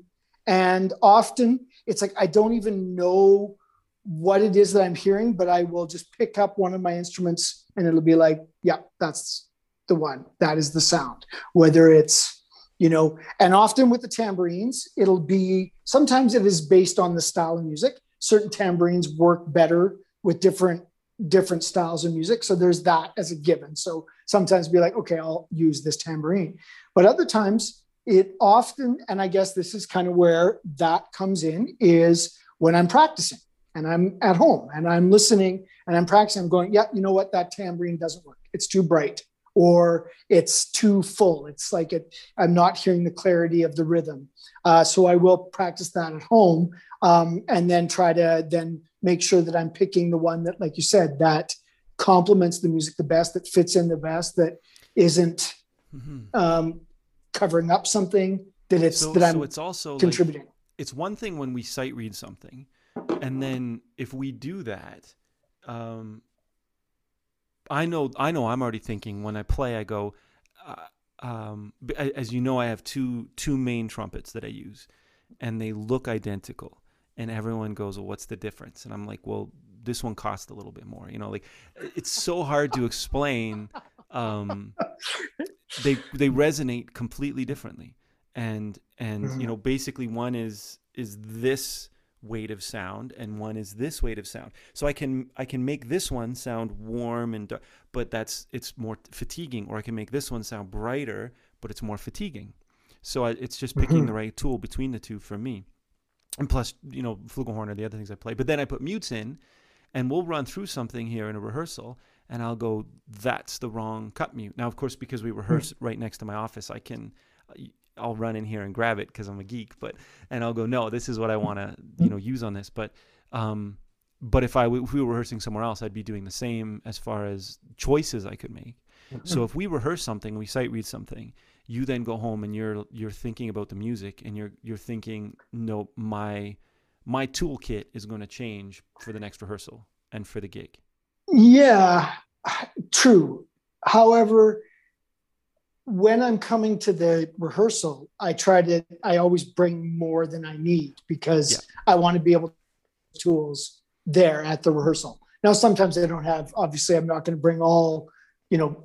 and often it's like I don't even know what it is that I'm hearing, but I will just pick up one of my instruments and it'll be like, yeah, that's the one. That is the sound. Whether it's, you know, and often with the tambourines, it'll be sometimes it is based on the style of music. Certain tambourines work better with different different styles of music. So there's that as a given. So sometimes be like, okay, I'll use this tambourine. But other times it often, and I guess this is kind of where that comes in, is when I'm practicing and I'm at home and I'm listening and I'm practicing, I'm going, yeah, you know what? That tambourine doesn't work. It's too bright or it's too full. It's like it, I'm not hearing the clarity of the rhythm. Uh, so I will practice that at home um, and then try to then make sure that I'm picking the one that, like you said, that complements the music the best, that fits in the best, that isn't mm-hmm. um, covering up something that it's so, that I'm so it's also contributing. Like, it's one thing when we sight read something, and then if we do that, um, I know I know I'm already thinking when I play, I go. Uh, um, as you know, I have two two main trumpets that I use, and they look identical and everyone goes, "Well, what's the difference?" And I'm like, "Well, this one cost a little bit more." You know, like it's so hard to explain. Um, they they resonate completely differently, and and mm-hmm. you know, basically one is is this weight of sound and one is this weight of sound so i can i can make this one sound warm and dark, but that's it's more fatiguing or i can make this one sound brighter but it's more fatiguing so I, it's just picking mm-hmm. the right tool between the two for me and plus, you know, flugelhorn are the other things I play. But then I put mutes in, and we'll run through something here in a rehearsal, and I'll go, "That's the wrong cut mute." Now, of course, because we rehearse mm-hmm. right next to my office, I can. I'll run in here and grab it because I'm a geek, but and I'll go, no, this is what I want to, you know, use on this. But, um, but if I if we were rehearsing somewhere else, I'd be doing the same as far as choices I could make. Mm-hmm. So if we rehearse something, we sight read something, you then go home and you're you're thinking about the music and you're you're thinking no my my toolkit is going to change for the next rehearsal and for the gig yeah true however when i'm coming to the rehearsal i try to i always bring more than i need because yeah. i want to be able to tools there at the rehearsal now sometimes i don't have obviously i'm not going to bring all you know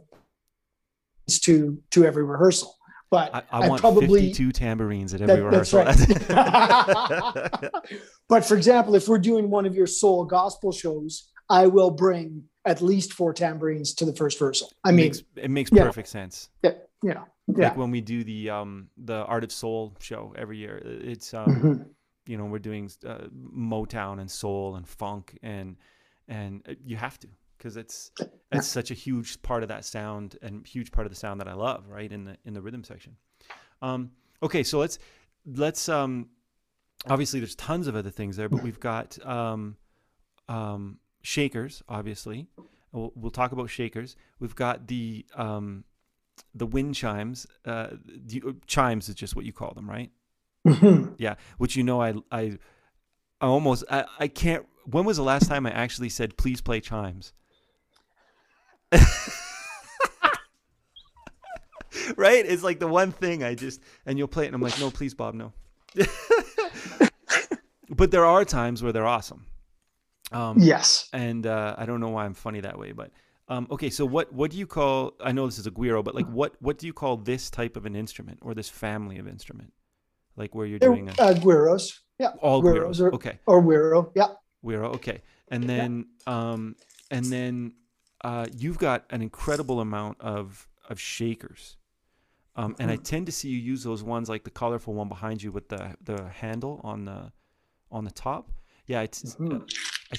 to to every rehearsal. But I, I, I want probably 52 tambourines at every that, rehearsal. Right. but for example, if we're doing one of your soul gospel shows, I will bring at least four tambourines to the first rehearsal. I mean, it makes, it makes yeah. perfect sense. Yeah, yeah, yeah. Like when we do the um the Art of Soul show every year, it's um mm-hmm. you know we're doing uh, Motown and soul and funk and and uh, you have to because it's it's such a huge part of that sound and huge part of the sound that I love, right in the in the rhythm section. Um, okay, so let's let's um, obviously there's tons of other things there, but we've got um, um, shakers, obviously. We'll, we'll, talk about shakers. We've got the um, the wind chimes. Uh, the, uh, chimes is just what you call them, right? Mm-hmm. Yeah, which you know I I I almost I, I can't. When was the last time I actually said please play chimes? right? It's like the one thing I just and you'll play it and I'm like, no, please, Bob, no. but there are times where they're awesome. Um, yes. And uh, I don't know why I'm funny that way, but um, okay. So what what do you call? I know this is a guiro, but like what what do you call this type of an instrument or this family of instrument? Like where you're They're, doing a, uh, guiros. Yeah. all guiros guiros. are- Okay, Or guiro. Yeah. guiro. Okay, and then um, and then uh, you've got an incredible amount of of shakers. Um, and I tend to see you use those ones like the colorful one behind you with the the handle on the on the top. Yeah, it's, Mhm. uh, I,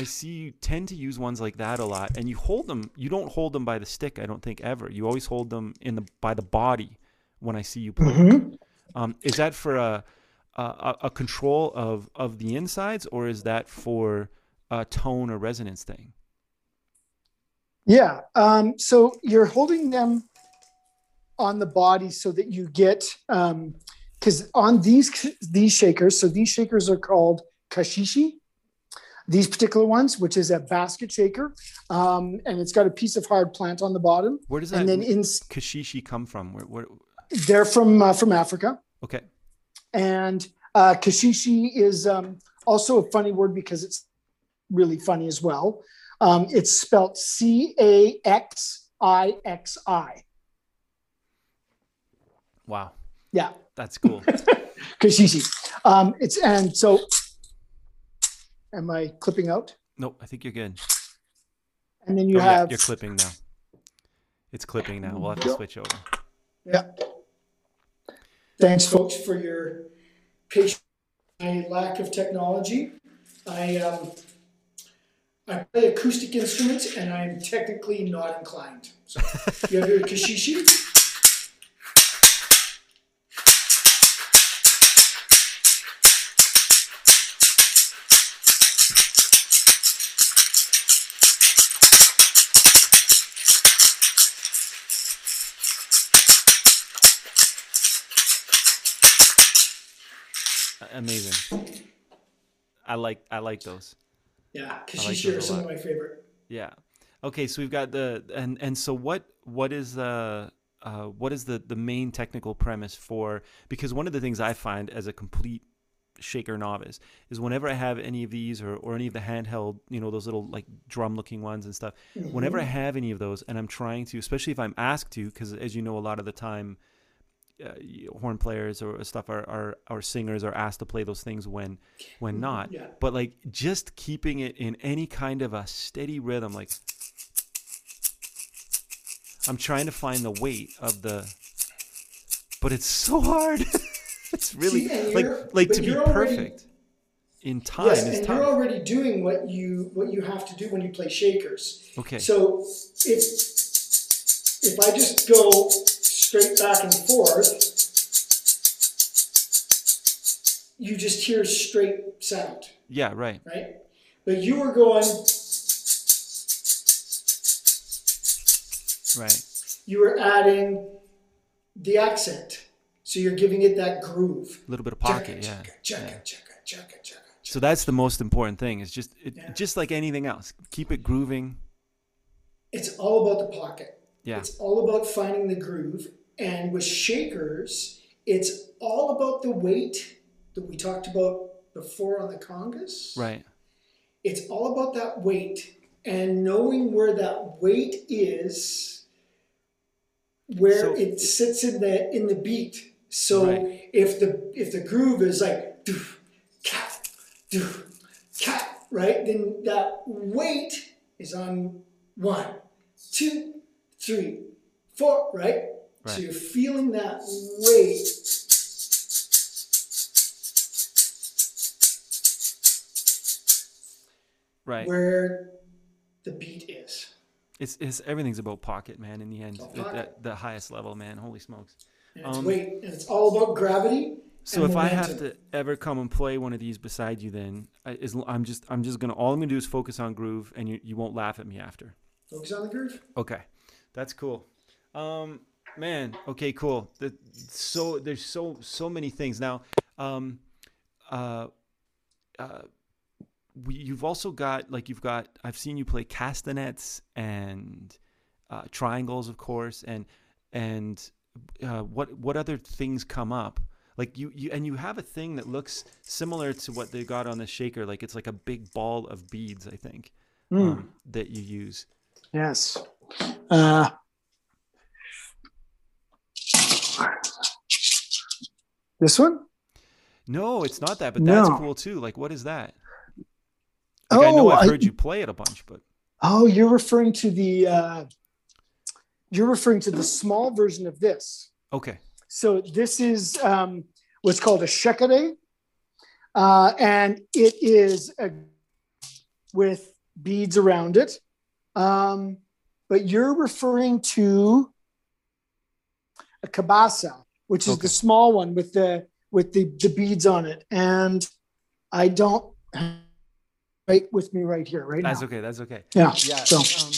I see you tend to use ones like that a lot, and you hold them. You don't hold them by the stick. I don't think ever. You always hold them in the by the body when I see you play. Mhm. Um, is that for a, a a- control of of the insides, or is that for a tone or resonance thing? Yeah. Um, so you're holding them on the body so that you get because on these these shakers, so these shakers are called caxixi. These particular ones, which is a basket shaker, um, and it's got a piece of hard plant on the bottom, Where does that and then in caxixi come from? Where, where they're from uh, from Africa. okay. And uh, caxixi is um, also a funny word because it's really funny as well. Um, it's spelled C A X I X I. Wow, Yeah, that's cool. caxixi. Um, it's and so. Am I clipping out? nope, I think you're good. And then you Oh, yeah, have you're clipping now. It's clipping now. We'll have to switch over. Yeah. Thanks, folks, for your patience. My lack of technology. I um, I play acoustic instruments, and I'm technically not inclined. So, you have your caxixi. Amazing. I like I like those. Yeah, like caxixi those are some of my favorite. Yeah. Okay, so we've got the and and so what what is the uh, what is the the main technical premise for because one of the things I find as a complete shaker novice is whenever I have any of these or, or any of the handheld, you know, those little like drum looking ones and stuff, whenever I have any of those and I'm trying to, especially if I'm asked to, because as you know, a lot of the time, uh, horn players or stuff are, are, or singers are asked to play those things when, when not. Yeah. But like just keeping it in any kind of a steady rhythm, like I'm trying to find the weight of the, but it's so hard. it's really See, like like to be already- perfect in time Yes, is and tough. you're already doing what you what you have to do when you play shakers. okay. So if if I just go straight back and forth, you just hear straight sound, yeah. Right. right? But you were going, Right. you were adding the accent, so you're giving it that groove. A little bit of pocket. Yeah. Chugga, yeah. chugga, chugga, chugga, So that's the most important thing. Is just it, Yeah. just like anything else. Keep it grooving. It's all about the pocket. Yeah. It's all about finding the groove. And with shakers, it's all about the weight that we talked about before on the congas. Right. It's all about that weight and knowing where that weight is, where So- it sits in the in the beat. So Right. if the if the groove is like doof, cat, doof, cat, right, then that weight is on one, two, three, four, right? So you're feeling that weight. Right. where the beat is. It's it's everything's about pocket, man. In the end, pocket. at the highest level, man. Holy smokes. And it's Um, weight, and it's all about gravity. So if I have to ever come and play one of these beside you, then I, is, I'm just I'm just gonna all I'm gonna do is focus on groove, and you you won't laugh at me after. focus on the groove. Okay, that's cool. Um, man, okay, cool. The, so there's so so many things now. Um, uh, uh, we, you've also got like you've got I've seen you play castanets and uh, triangles, of course, and and uh, what what other things come up? like you, you and you have a thing that looks similar to what they got on the shaker. Like it's like a big ball of beads, I think, Mm, um, that you use. yes. Uh, this one? No, it's not that, but that's No. cool too. Like, what is that? Like, I know Oh, I've I- heard you play it a bunch, but Oh, you're referring to the uh, you're referring to the small version of this. okay, So this is um, what's called a shekere, uh, and it is a, with beads around it. Um, but you're referring to a cabasa, which is Okay. the small one with the with the, the beads on it. And I don't right with me right here, right that's now. okay. That's okay. Yeah. Yeah. So Um,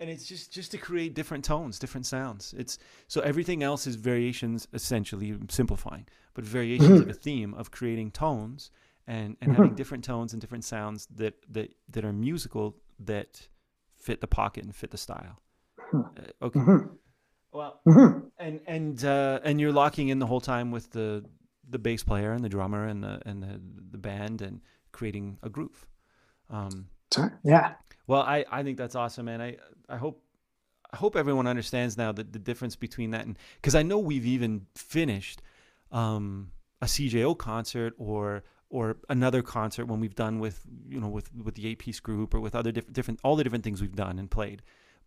and it's just just to create different tones, different sounds. It's so everything else is variations, essentially simplifying, but variations of a theme of creating tones and and having different tones and different sounds that that that are musical that fit the pocket and fit the style. Uh, okay. Mhm. Well, Mhm. and and uh, and you're locking in the whole time with the the bass player and the drummer and the and the the band and creating a groove. Um, yeah. well, I, I think that's awesome, and I I hope I hope everyone understands now that the difference between that and because I know we've even finished um, a CJO concert or or another concert when we've done with you know with with the eight piece group or with other different different all the different things we've done and played.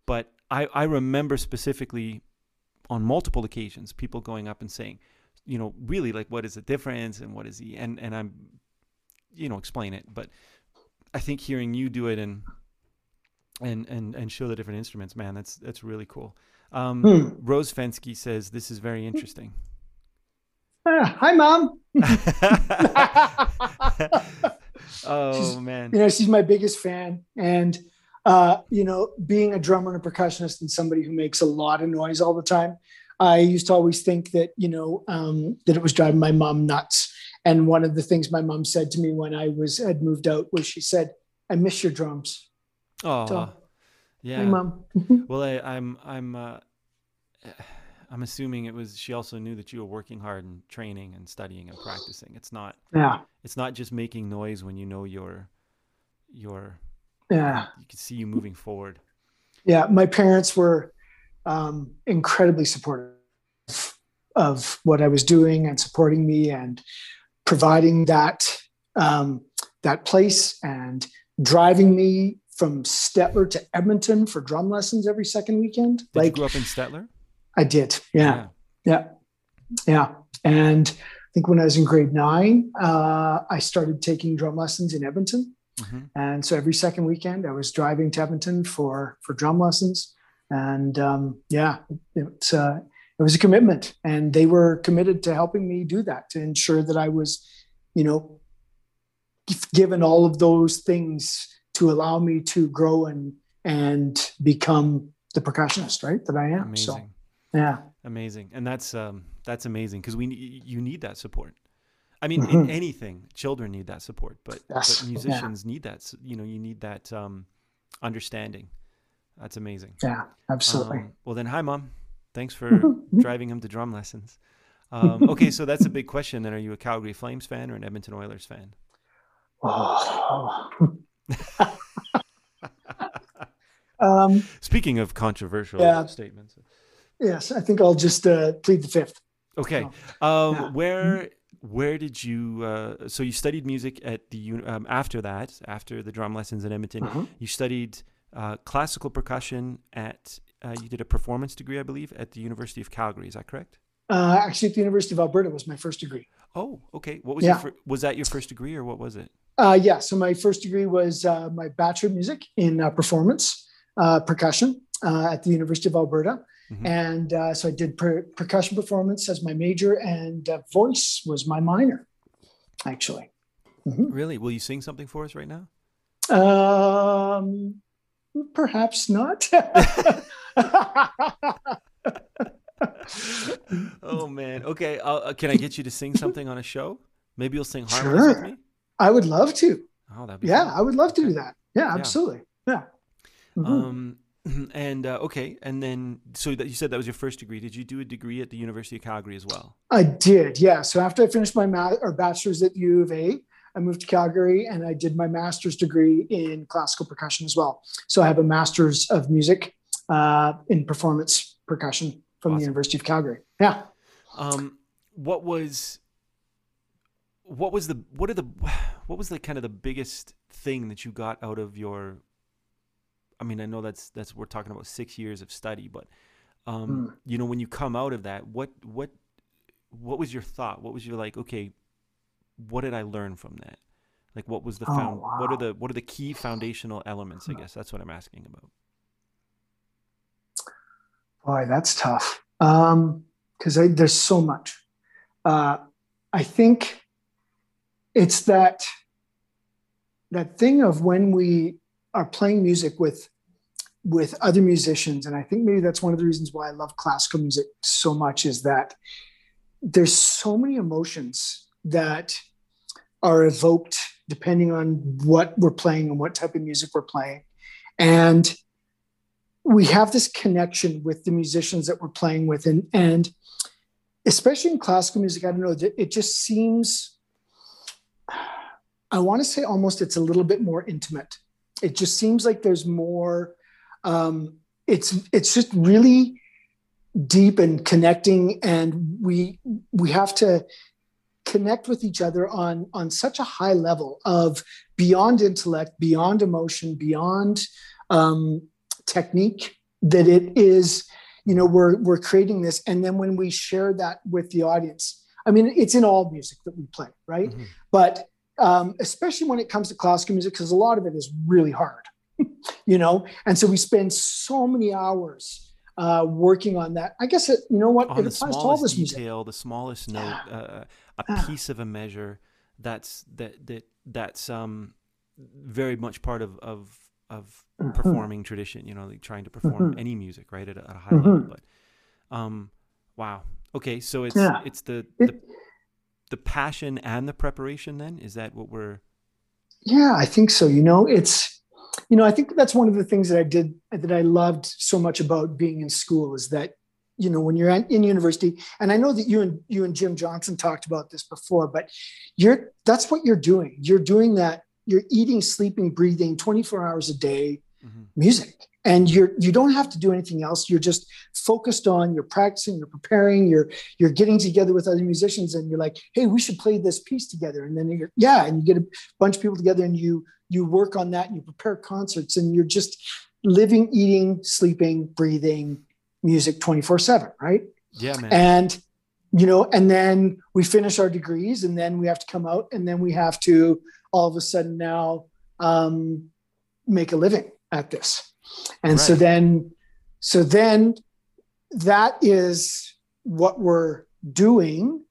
But I I remember specifically on multiple occasions people going up and saying, you know, really like what is the difference and what is the and and I'm you know explain it, but I think hearing you do it and and and and show the different instruments, man, that's that's really cool. Um, Hmm. Rose Fensky says this is very interesting. Ah, hi, mom. oh She's- man, you know, she's my biggest fan. And, uh, you know, being a drummer and a percussionist and somebody who makes a lot of noise all the time, I used to always think that, you know, um, that it was driving my mom nuts. And one of the things my mom said to me when I was had moved out was she said, I miss your drums. oh So, yeah. Hey, mom. Well, I, I'm I'm uh, I'm assuming it was she also knew that you were working hard and training and studying and practicing. It's not Yeah. it's not just making noise when you know you're you're Yeah. you can see you moving forward. Yeah. My parents were um, incredibly supportive of what I was doing and supporting me and providing that um, that place and driving me from Stettler to Edmonton for drum lessons every second weekend. Did like you grow up in Stettler? I did. Yeah. Yeah. Yeah. And I think when I was in grade nine, uh, I started taking drum lessons in Edmonton. Hmm And so every second weekend, I was driving to Edmonton for for drum lessons. And um, yeah, it, uh, it was a commitment, and they were committed to helping me do that to ensure that I was, you know, given all of those things to allow me to grow and and become the percussionist, right? That I am. Amazing. So yeah, Amazing, and that's um, that's amazing because we you need that support. I mean, in Mhm. anything, children need that support, but, Yes, but yeah. musicians need that. You know, you need that um, understanding. That's amazing. yeah, absolutely. Um, well, then, hi, mom. Thanks for driving him to drum lessons. Um, okay, so that's a big question. Then, are you a Calgary Flames fan or an Edmonton Oilers fan? Oh. um, Speaking of controversial Yeah. statements, yes, I think I'll just uh, plead the fifth. okay. Um, yeah. Where where did you? Uh, so you studied music at the um, after that, after the drum lessons in Edmonton. Mhm. You studied uh, classical percussion at. Uh, you did a performance degree, I believe, at the University of Calgary. Is that correct? Uh, actually, at the University of Alberta was my first degree. Oh, okay. What was Yeah. your fir- was that your first degree or what was it? Uh, yeah, so my first degree was uh, my Bachelor of Music in uh, Performance uh, Percussion uh, at the University of Alberta. Mhm. And uh, so I did per- percussion performance as my major, and uh, voice was my minor, actually. Mhm. Really? Will you sing something for us right now? Um, perhaps not. oh man. Okay. Uh, uh, can I get you to sing something on a show? Maybe you'll sing harmonies with me. I would love to. Oh, that'd be Yeah, fun. I would love to do that. Yeah, Yeah. absolutely. Yeah. Mhm. Um, and uh, okay, and then so that you said that was your first degree. Did you do a degree at the University of Calgary as well? I did, yeah. So after I finished my ma- or bachelor's at U of A, I moved to Calgary and I did my master's degree in classical percussion as well. So I have a master's of music uh, in performance percussion from awesome. the University of Calgary. Yeah. Um, what was what was the what are the what was the kind of the biggest thing that you got out of your I mean, I know that's that's we're talking about six years of study, but um, mm. you know, when you come out of that, what what what was your thought? What was your like? Okay, what did I learn from that? Like, what was the oh, found? Wow. What are the what are the key foundational elements? I guess that's what I'm asking about. Boy, that's tough. Um, because there's so much. Uh, I think it's that that thing of when we are playing music with with other musicians and i think maybe that's one of the reasons why i love classical music so much is that there's so many emotions that are evoked depending on what we're playing and what type of music we're playing. And we have this connection with the musicians that we're playing with and and especially in classical music i don't know it just seems i want to say almost it's a little bit more intimate. It just seems like there's more um, it's it's just really deep and connecting and we we have to connect with each other on on such a high level of beyond intellect beyond emotion beyond um, technique that it is you know we're we're creating this. And then when we share that with the audience i mean it's in all music that we play right? Mm-hmm. but um, especially when it comes to classical music because a lot of it is really hard you know and so we spend so many hours uh, working on that i guess it, you know what on it the applies to all this detail music. the smallest note uh, a piece of a measure that's that that that's um very much part of of of mm-hmm. performing tradition you know like trying to perform mm-hmm. any music right at a, at a high mm-hmm. level but um wow okay so it's yeah. it's the, it, the the passion and the preparation then is that what we're yeah i think so you know it's you know, I think that's one of the things that I did that I loved so much about being in school is that, you know, when you're in university, and I know that you and you and Jim Johnson talked about this before, but you're that's what you're doing. You're doing that. You're eating, sleeping, breathing 24 hours a day, mm-hmm. music. And you're you don't have to do anything else. You're just focused on you're practicing you're preparing you're you're getting together with other musicians and you're like hey we should play this piece together. And then you're yeah and you get a bunch of people together and you you work on that and you prepare concerts and you're just living eating sleeping breathing music 24 7 right? Yeah man. And you know and then we finish our degrees and then we have to come out and then we have to all of a sudden now um, make a living at this and right. so then, so then that is what we're doing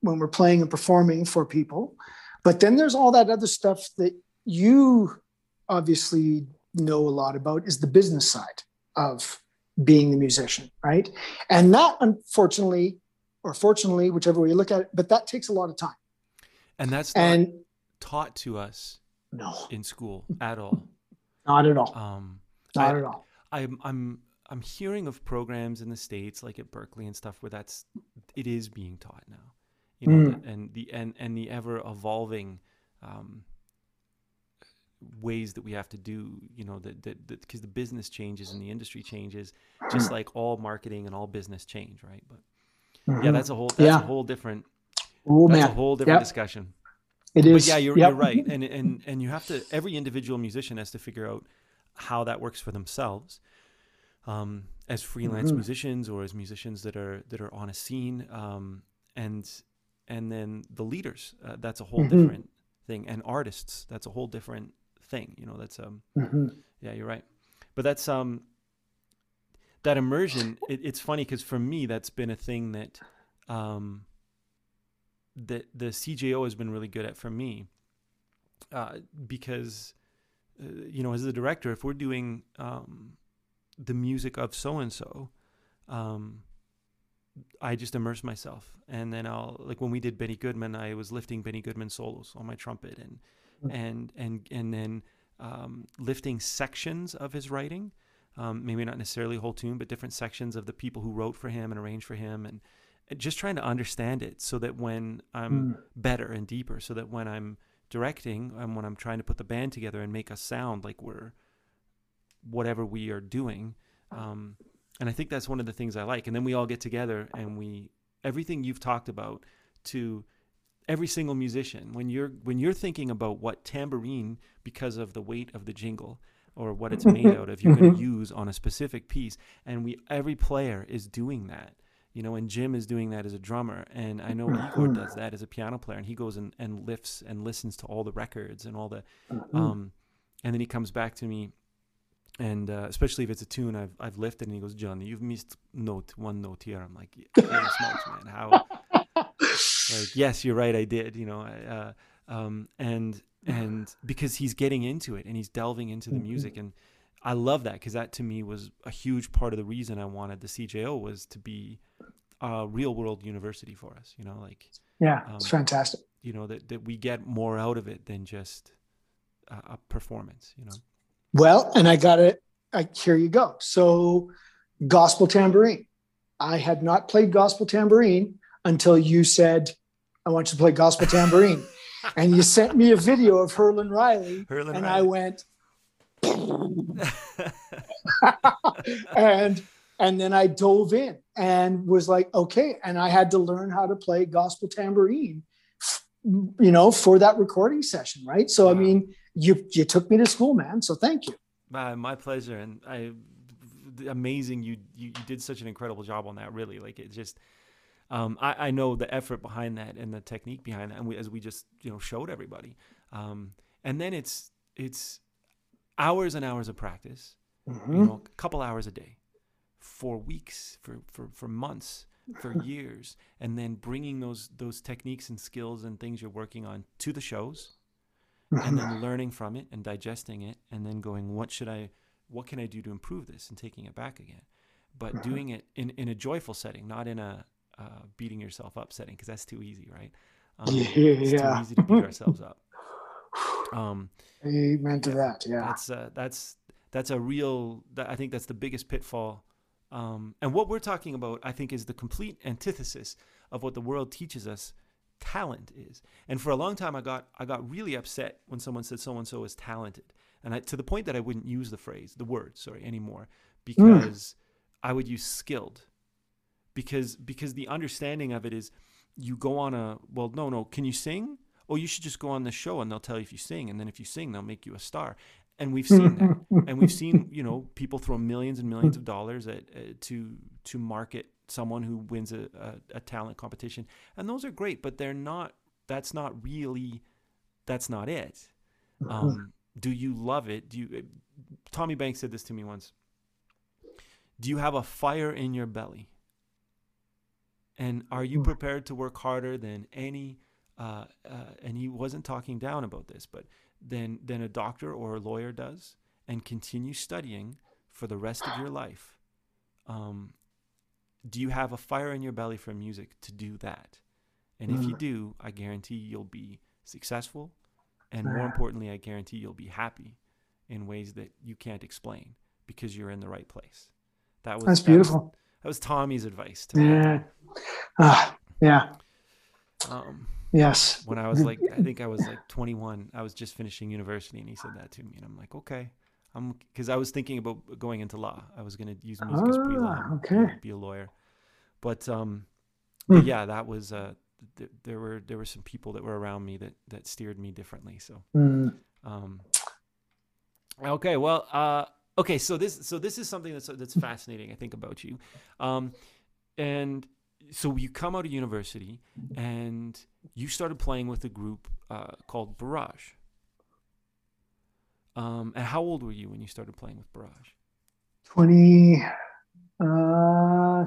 when we're playing and performing for people. But then there's all that other stuff that you obviously know a lot about is the business side of being the musician, right? And that unfortunately, or fortunately, whichever way you look at it, but that takes a lot of time. And that's and taught to us no in school at all. Not at all. Um, not I, at all. I'm I'm I'm hearing of programs in the states like at Berklee and stuff where that's it is being taught now, you know, mm. and the and and the ever evolving um, ways that we have to do, you know, that that because the business changes and the industry changes, just like all marketing and all business change, right? But mm-hmm. yeah, that's a whole that's yeah. a whole different oh, that's man. a whole different yep. discussion. It is. But yeah, you're, yep. you're right, and and and you have to. Every individual musician has to figure out how that works for themselves um, as freelance mm-hmm. musicians or as musicians that are that are on a scene um, and and then the leaders uh, that's a whole mm-hmm. different thing and artists that's a whole different thing you know that's um mm-hmm. yeah you're right but that's um that immersion it, it's funny because for me that's been a thing that um that the CJO has been really good at for me uh, because uh, you know, as the director, if we're doing um, the music of so and so, I just immerse myself, and then I'll like when we did Benny Goodman, I was lifting Benny Goodman solos on my trumpet, and mm-hmm. and and and then um, lifting sections of his writing. um, maybe not necessarily whole tune, but different sections of the people who wrote for him and arranged for him, and, and just trying to understand it so that when I'm mm. better and deeper, so that when I'm directing and when I'm trying to put the band together and make us sound like we're whatever we are doing. Um, and I think that's one of the things I like. And then we all get together and we everything you've talked about to every single musician when you're when you're thinking about what tambourine because of the weight of the jingle or what it's made out of you're going to use on a specific piece and we every player is doing that you know and jim is doing that as a drummer and i know igor does that as a piano player and he goes and, and lifts and listens to all the records and all the um and then he comes back to me and uh, especially if it's a tune I've I've lifted, and he goes, John, you've missed note one note here. I'm like, yeah, smokes, man, how like yes you're right i did you know uh, um, and and because he's getting into it and he's delving into the mm-hmm. music and i love that because that to me was a huge part of the reason i wanted the cjo was to be a real world university for us you know like yeah um, it's fantastic you know that, that we get more out of it than just a, a performance you know well and i got it I, here you go so gospel tambourine i had not played gospel tambourine until you said, I want you to play gospel tambourine. and you sent me a video of Herlin Riley. Herlin and Riley. I went, and and then I dove in and was like, okay. And I had to learn how to play gospel tambourine, you know, for that recording session, right? So wow. I mean, you you took me to school, man. So thank you. Uh, my pleasure, and I amazing you, you you did such an incredible job on that. Really, like it just um, I, I, know the effort behind that and the technique behind that, and we, as we just you know showed everybody. Um, and then it's it's hours and hours of practice, mm-hmm. you know, a couple hours a day, for weeks, for for for months, for years, and then bringing those those techniques and skills and things you're working on to the shows, and then learning from it and digesting it, and then going, what should I, what can I do to improve this, and taking it back again but doing it in, in a joyful setting, not in a uh, beating yourself up setting because that's too easy, right? Um, yeah. It's too easy to beat ourselves up. Um, Amen to that. Yeah. That's uh, that's that's a real. That, I think that's the biggest pitfall. Um, and what we're talking about, I think, is the complete antithesis of what the world teaches us talent is. And for a long time, I got I got really upset when someone said so and so is talented, and I, to the point that I wouldn't use the phrase, the word, sorry, anymore, mm. because mm. I would use skilled because because the understanding of it is you go on a well no no can you sing oh you should just go on the show and they'll tell you if you sing and then if you sing they'll make you a star. And we've seen that. And we've seen you know people throw millions and millions of dollars at uh, to to market someone who wins a, a, a talent competition. And those are great but they're not that's not really that's not it. Um, do you love it? Do you uh, tommy banks said this to me once. Do you have a fire in your belly? And are you hmm. prepared to work harder than any? Uh, uh, and he wasn't talking down about this, but then than a doctor or a lawyer does, and continue studying for the rest of your life. Um, do you have a fire in your belly for music to do that? And if you hmm. do, I guarantee you'll be successful, and more importantly, I guarantee you'll be happy in ways that you can't explain because you're in the right place. That was that's beautiful. That was Tommy's advice to me. Yeah. Uh, yeah. Um, yes. When I was like, I think I was like 21. I was just finishing university, and he said that to me, and I'm like, okay. I'm because I was thinking about going into law. I was going to use music ah, as pre-law, okay. be a lawyer. But um, but yeah, that was uh, th- there were there were some people that were around me that that steered me differently. So, mm. um, okay, well, uh, okay so this so this is something that's that's fascinating i think about you um, and so you come out of university and you started playing with a group uh, called barrage um, and how old were you when you started playing with barrage 27 uh,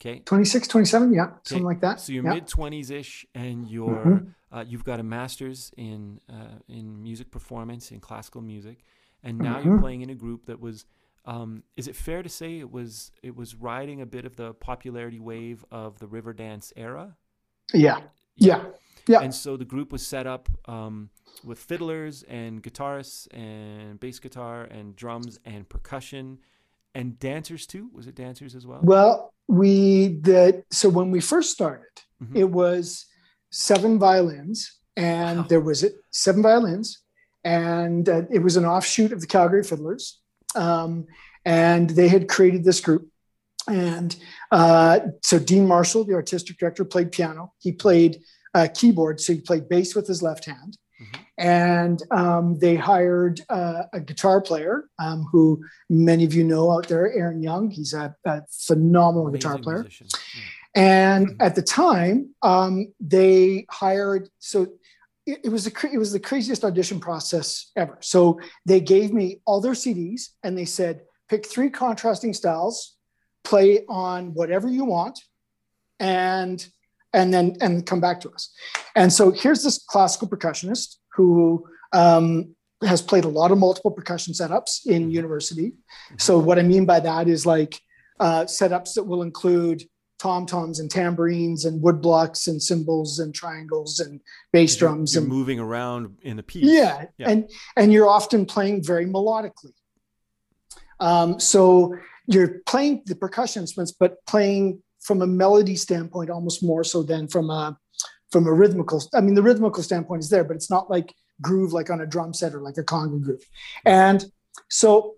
okay 26 27 yeah okay. something like that so you're yeah. mid 20s ish and you're mm-hmm. uh, you've got a master's in uh, in music performance in classical music and now mm-hmm. you're playing in a group that was um, is it fair to say it was it was riding a bit of the popularity wave of the Riverdance era yeah Yeah. Yeah. And so the group was set up um, with fiddlers and guitarists and bass guitar and drums and percussion and dancers too. Was it dancers as well? Well, we the so when we first started, Mhm. it was seven violins, and Wow. there was seven violins, and uh, it was an offshoot of the Calgary Fiddlers, um, and they had created this group. And uh, so Dean Marshall, the artistic director, played piano. He played uh, keyboard, so he played bass with his left hand. Mhm. And um, they hired uh, a guitar player um, who many of you know out there, Aaron Young. He's a, a phenomenal guitar player. Yeah. And at the time, um, they hired. So it, it was the it was the craziest audition process ever. So they gave me all their CDs and they said, pick three contrasting styles, play on whatever you want, and and then and come back to us. And so here's this classical percussionist who um, has played a lot of multiple percussion setups in university. So what I mean by that is like uh, setups that will include tom toms and tambourines and wood blocks and cymbals and triangles and bass You're- drums You're and moving around in a piece. yeah, Yeah. and and you're often playing very melodically. Um, so you're playing the percussion instruments, but playing from a melody standpoint almost more so than from a from a rhythmical. I mean, the rhythmical standpoint is there, but it's not like groove like on a drum set or like a conga groove. And so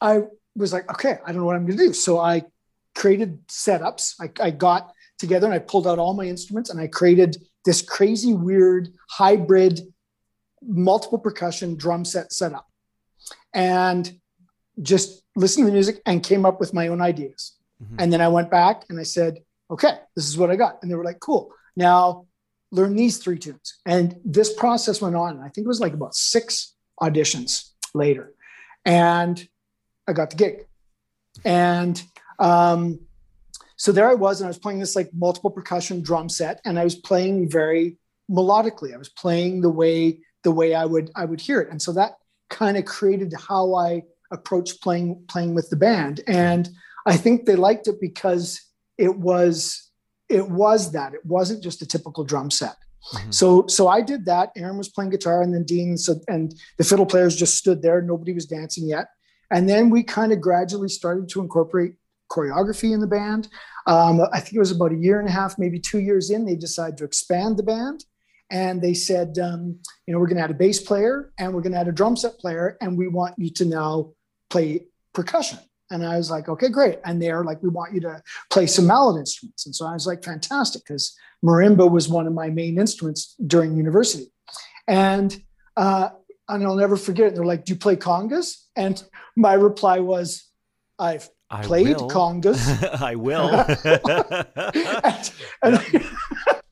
I was like, okay, I don't know what I'm going to do. So I created setups. I, I got together and I pulled out all my instruments and I created this crazy, weird hybrid multiple percussion drum set setup and just listened to the music and came up with my own ideas. Mhm. And then I went back and I said, okay, this is what I got. And they were like, cool. Now learn these three tunes. And this process went on. I think it was like about six auditions later. And I got the gig. And um, so there I was, and I was playing this like multiple percussion drum set, and I was playing very melodically. I was playing the way the way I would I would hear it. And so that kind of created how I approached playing playing with the band. And I think they liked it because it was it was that it wasn't just a typical drum set. Mhm. So so I did that. Aaron was playing guitar, and then Dean so and the fiddle players just stood there. Nobody was dancing yet. And then we kind of gradually started to incorporate choreography in the band. Um, I think it was about a year and a half, maybe two years in, they decided to expand the band. And they said, um, you know, we're going to add a bass player and we're going to add a drum set player, and we want you to now play percussion. And I was like, okay, great. And they're like, we want you to play some mallet instruments. And so I was like, fantastic, because marimba was one of my main instruments during university. And uh, and I'll never forget it. They're like, "Do you play congas?" And my reply was, "I've I played will. congas." I will. and, and,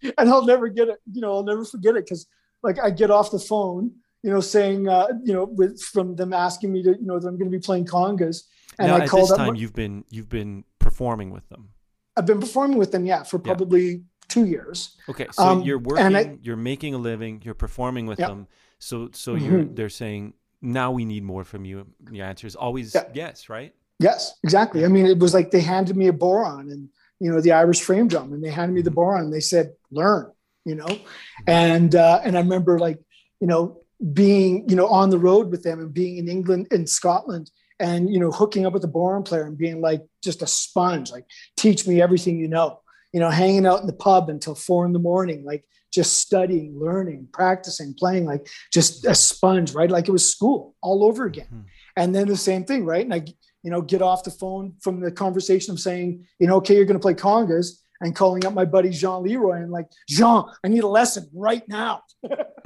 and I'll never get it. You know, I'll never forget it because, like, I get off the phone, you know, saying, uh, you know, with from them asking me to, you know, that I'm going to be playing congas, and now, I at called this time, you've been you've been performing with them. I've been performing with them, yeah, for Yeah. probably two years. Okay, so Um, you're and I- working, you're making a living, you're performing with Yeah. them. So so you're Mhm. they're saying now we need more from you. The answer is always Yeah. yes, right? Yes, exactly. I mean, it was like they handed me a bodhrán and you know the Irish frame drum, and they handed me the bodhrán. And they said, "Learn," you know, and uh, and I remember like you know being you know on the road with them and being in England and Scotland and you know hooking up with the bodhrán player and being like just a sponge, like teach me everything you know, you know, hanging out in the pub until four in the morning, like just studying, learning, practicing, playing, like just a sponge, right? Like it was school all over again. Mhm. And then the same thing, right? And I, you know, get off the phone from the conversation of saying, you know, okay, you're going to play congas and calling up my buddy Jean Leroy and like, Jean, I need a lesson right now,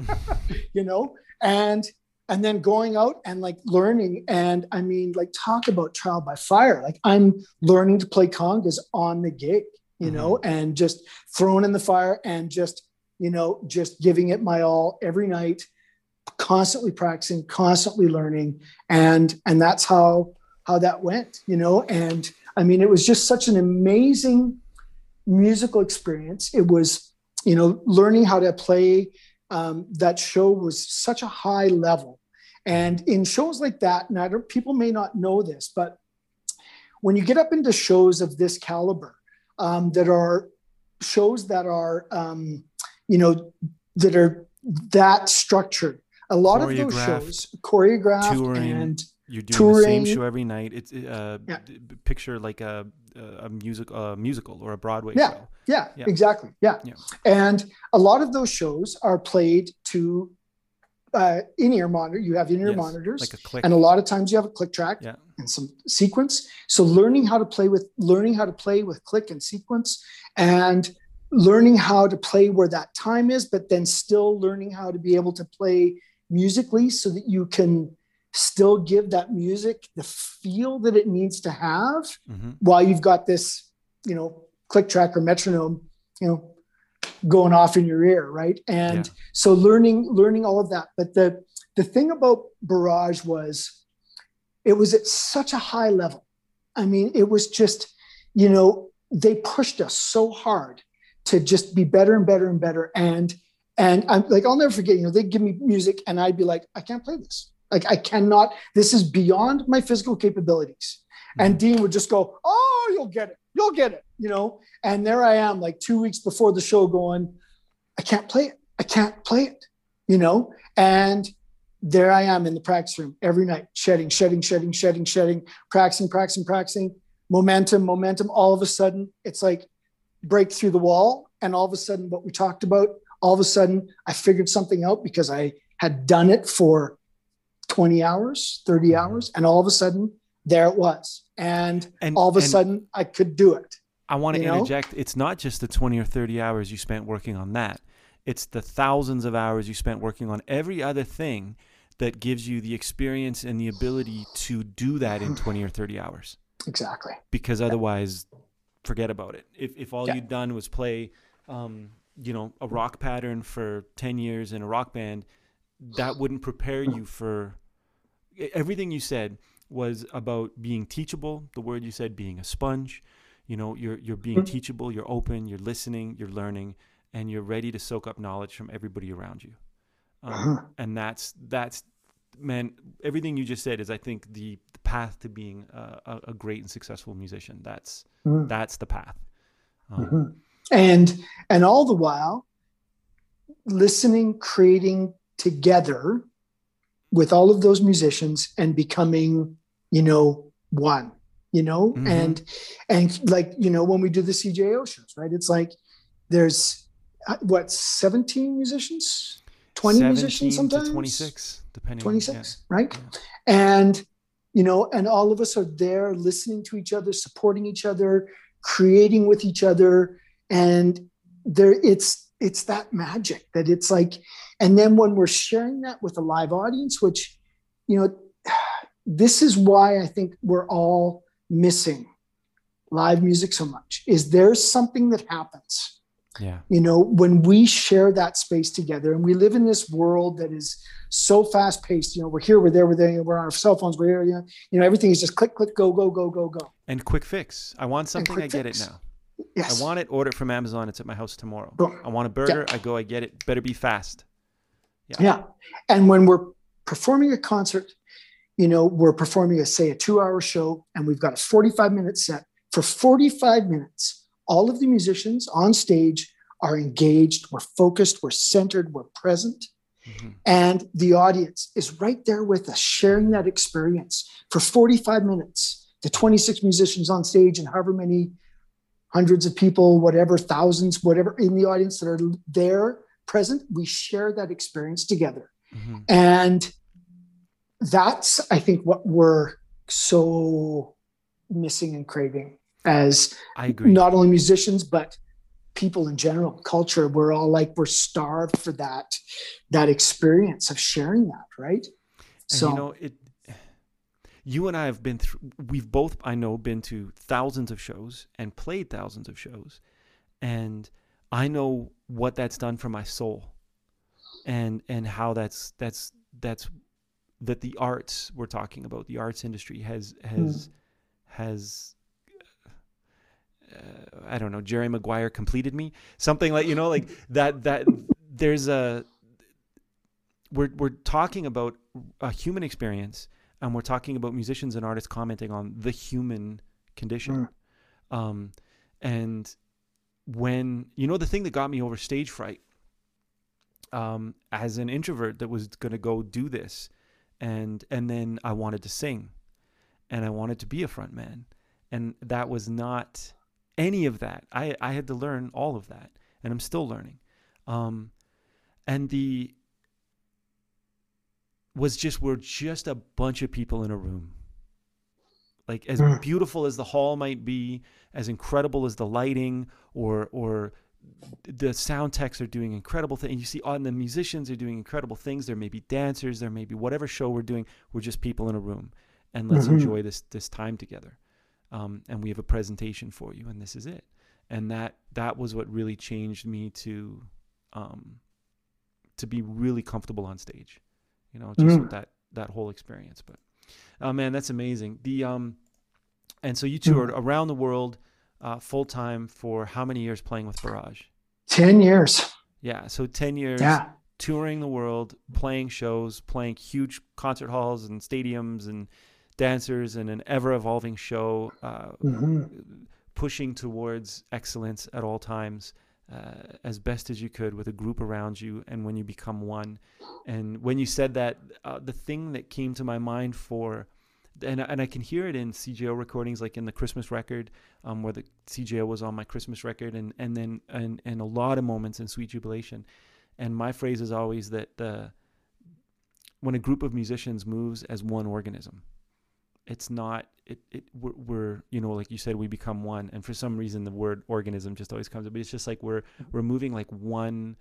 you know, and and then going out and like learning. And I mean, like talk about trial by fire. Like I'm learning to play congas on the gig, you mm-hmm. know, and just throwing in the fire and just you know just giving it my all every night constantly practicing constantly learning. And and that's how how that went you know and i mean it was just such an amazing musical experience. It was you know learning how to play um, that show was such a high level. And in shows like that and I don't, people may not know this but when you get up into shows of this caliber um, that are shows that are um, you know, that are that structured. A lot of those shows choreographed touring, and you're doing touring. the same show every night. It's uh, yeah. picture like a a music a musical or a Broadway yeah. show. Yeah, yeah, exactly. Yeah. yeah. And a lot of those shows are played to uh, in-ear monitor. You have in-ear yes, monitors, like a click. and a lot of times you have a click track yeah. and some sequence. So learning how to play with learning how to play with click and sequence, and learning how to play where that time is, but then still learning how to be able to play musically so that you can still give that music the feel that it needs to have mm-hmm. while you've got this, you know, click track or metronome, you know, going off in your ear, right? And yeah. so learning learning all of that. But the the thing about Barrage was it was at such a high level. I mean, it was just, you know, they pushed us so hard to just be better and better and better. And and I'm like, I'll never forget, you know, they'd give me music and I'd be like, I can't play this. Like I cannot, this is beyond my physical capabilities. And mm-hmm. Dean would just go, Oh, you'll get it. You'll get it. You know, and there I am, like two weeks before the show, going, I can't play it. I can't play it, you know? And there I am in the practice room every night, shedding, shedding, shedding, shedding, shedding, practicing, practicing, practicing, momentum, momentum. All of a sudden, it's like break through the wall. And all of a sudden, what we talked about, all of a sudden, I figured something out because I had done it for 20 hours, 30 mm-hmm. hours. And all of a sudden, there it was. And, and all of a sudden, I could do it. I want to interject. Know? It's not just the 20 or 30 hours you spent working on that, it's the thousands of hours you spent working on every other thing that gives you the experience and the ability to do that in 20 or 30 hours. Exactly. Because otherwise, yeah. forget about it. If, if all yeah. you'd done was play, um, you know, a rock pattern for 10 years in a rock band, that wouldn't prepare you for everything you said was about being teachable. The word you said, being a sponge. You know, you're you're being mm-hmm. teachable. You're open. You're listening. You're learning, and you're ready to soak up knowledge from everybody around you. Um, uh-huh. And that's that's man. Everything you just said is, I think, the, the path to being a, a, great and successful musician. That's mm-hmm. that's the path. Um, mm-hmm. And and all the while, listening, creating together with all of those musicians and becoming, you know, one, you know, mm-hmm. and and like, you know, when we do the CJO shows, right? It's like there's uh, what 17 musicians 20 musicians sometimes 26 depending 26 on, yeah. right yeah. and you know and all of us are there listening to each other supporting each other creating with each other and there it's it's that magic that it's like and then when we're sharing that with a live audience which you know this is why i think we're all missing live music so much is there's something that happens yeah you know when we share that space together and we live in this world that is so fast paced you know we're here we're there we're there we're on our cell phones we're here you know, you know everything is just click click go go go go go and quick fix i want something i get fix. it now Yes. I want it. Order it from Amazon. It's at my house tomorrow. Boom. I want a burger. Yeah. I go. I get it. Better be fast. Yeah. Yeah. And when we're performing a concert, you know, we're performing a say a two-hour show, and we've got a 45-minute set. For 45 minutes, all of the musicians on stage are engaged. We're focused. We're centered. We're present. Mm-hmm. And the audience is right there with us, sharing that experience for 45 minutes. The 26 musicians on stage and however many hundreds of people, whatever, thousands, whatever in the audience that are there present, we share that experience together. Mm-hmm. And that's, I think, what we're so missing and craving as I agree. not only musicians, but people in general, culture. We're all like, we're starved for that, that experience of sharing that, right? And so, you know, it, you and I have been through, we've both, I know, been to thousands of shows and played thousands of shows. And I know what that's done for my soul and, and how that's, that's, that's, that the arts we're talking about, the arts industry has, has, mm. has, uh, I don't know, Jerry Maguire completed me, something like, you know, like that, that there's a, we're, we're talking about a human experience and we're talking about musicians and artists commenting on the human condition. Mm. Um, and when you know the thing that got me over stage fright um, as an introvert that was going to go do this, and and then I wanted to sing, and I wanted to be a front man, and that was not any of that. I I had to learn all of that, and I'm still learning. Um, and the was just we're just a bunch of people in a room. Like as Mm. beautiful as the hall might be, as incredible as the lighting or or the sound techs are doing incredible things. You see, on the musicians are doing incredible things. There may be dancers. There may be whatever show we're doing. We're just people in a room, and let's Mhm. enjoy this this time together. Um, and we have a presentation for you, and this is it. And that that was what really changed me to um, to be really comfortable on stage. You know, just Mm. with that that whole experience. But oh man, that's amazing. The um, and so you toured around the world uh, full time for how many years playing with Barrage? 10 years. Yeah, so ten years Yeah. touring the world, playing shows, playing huge concert halls and stadiums and dancers and an ever evolving show, uh, Mhm. pushing towards excellence at all times. Uh, as best as you could with a group around you, and when you become one, and when you said that, uh, the thing that came to my mind for, and and I can hear it in CJO recordings, like in the Christmas record, um, where the CJO was on my Christmas record, and and then and and a lot of moments in Sweet Jubilation, and my phrase is always that the when a group of musicians moves as one organism, it's not it it we're, we're you know like you said we become one, and for some reason the word organism just always comes up. But it's just like we're we're moving like one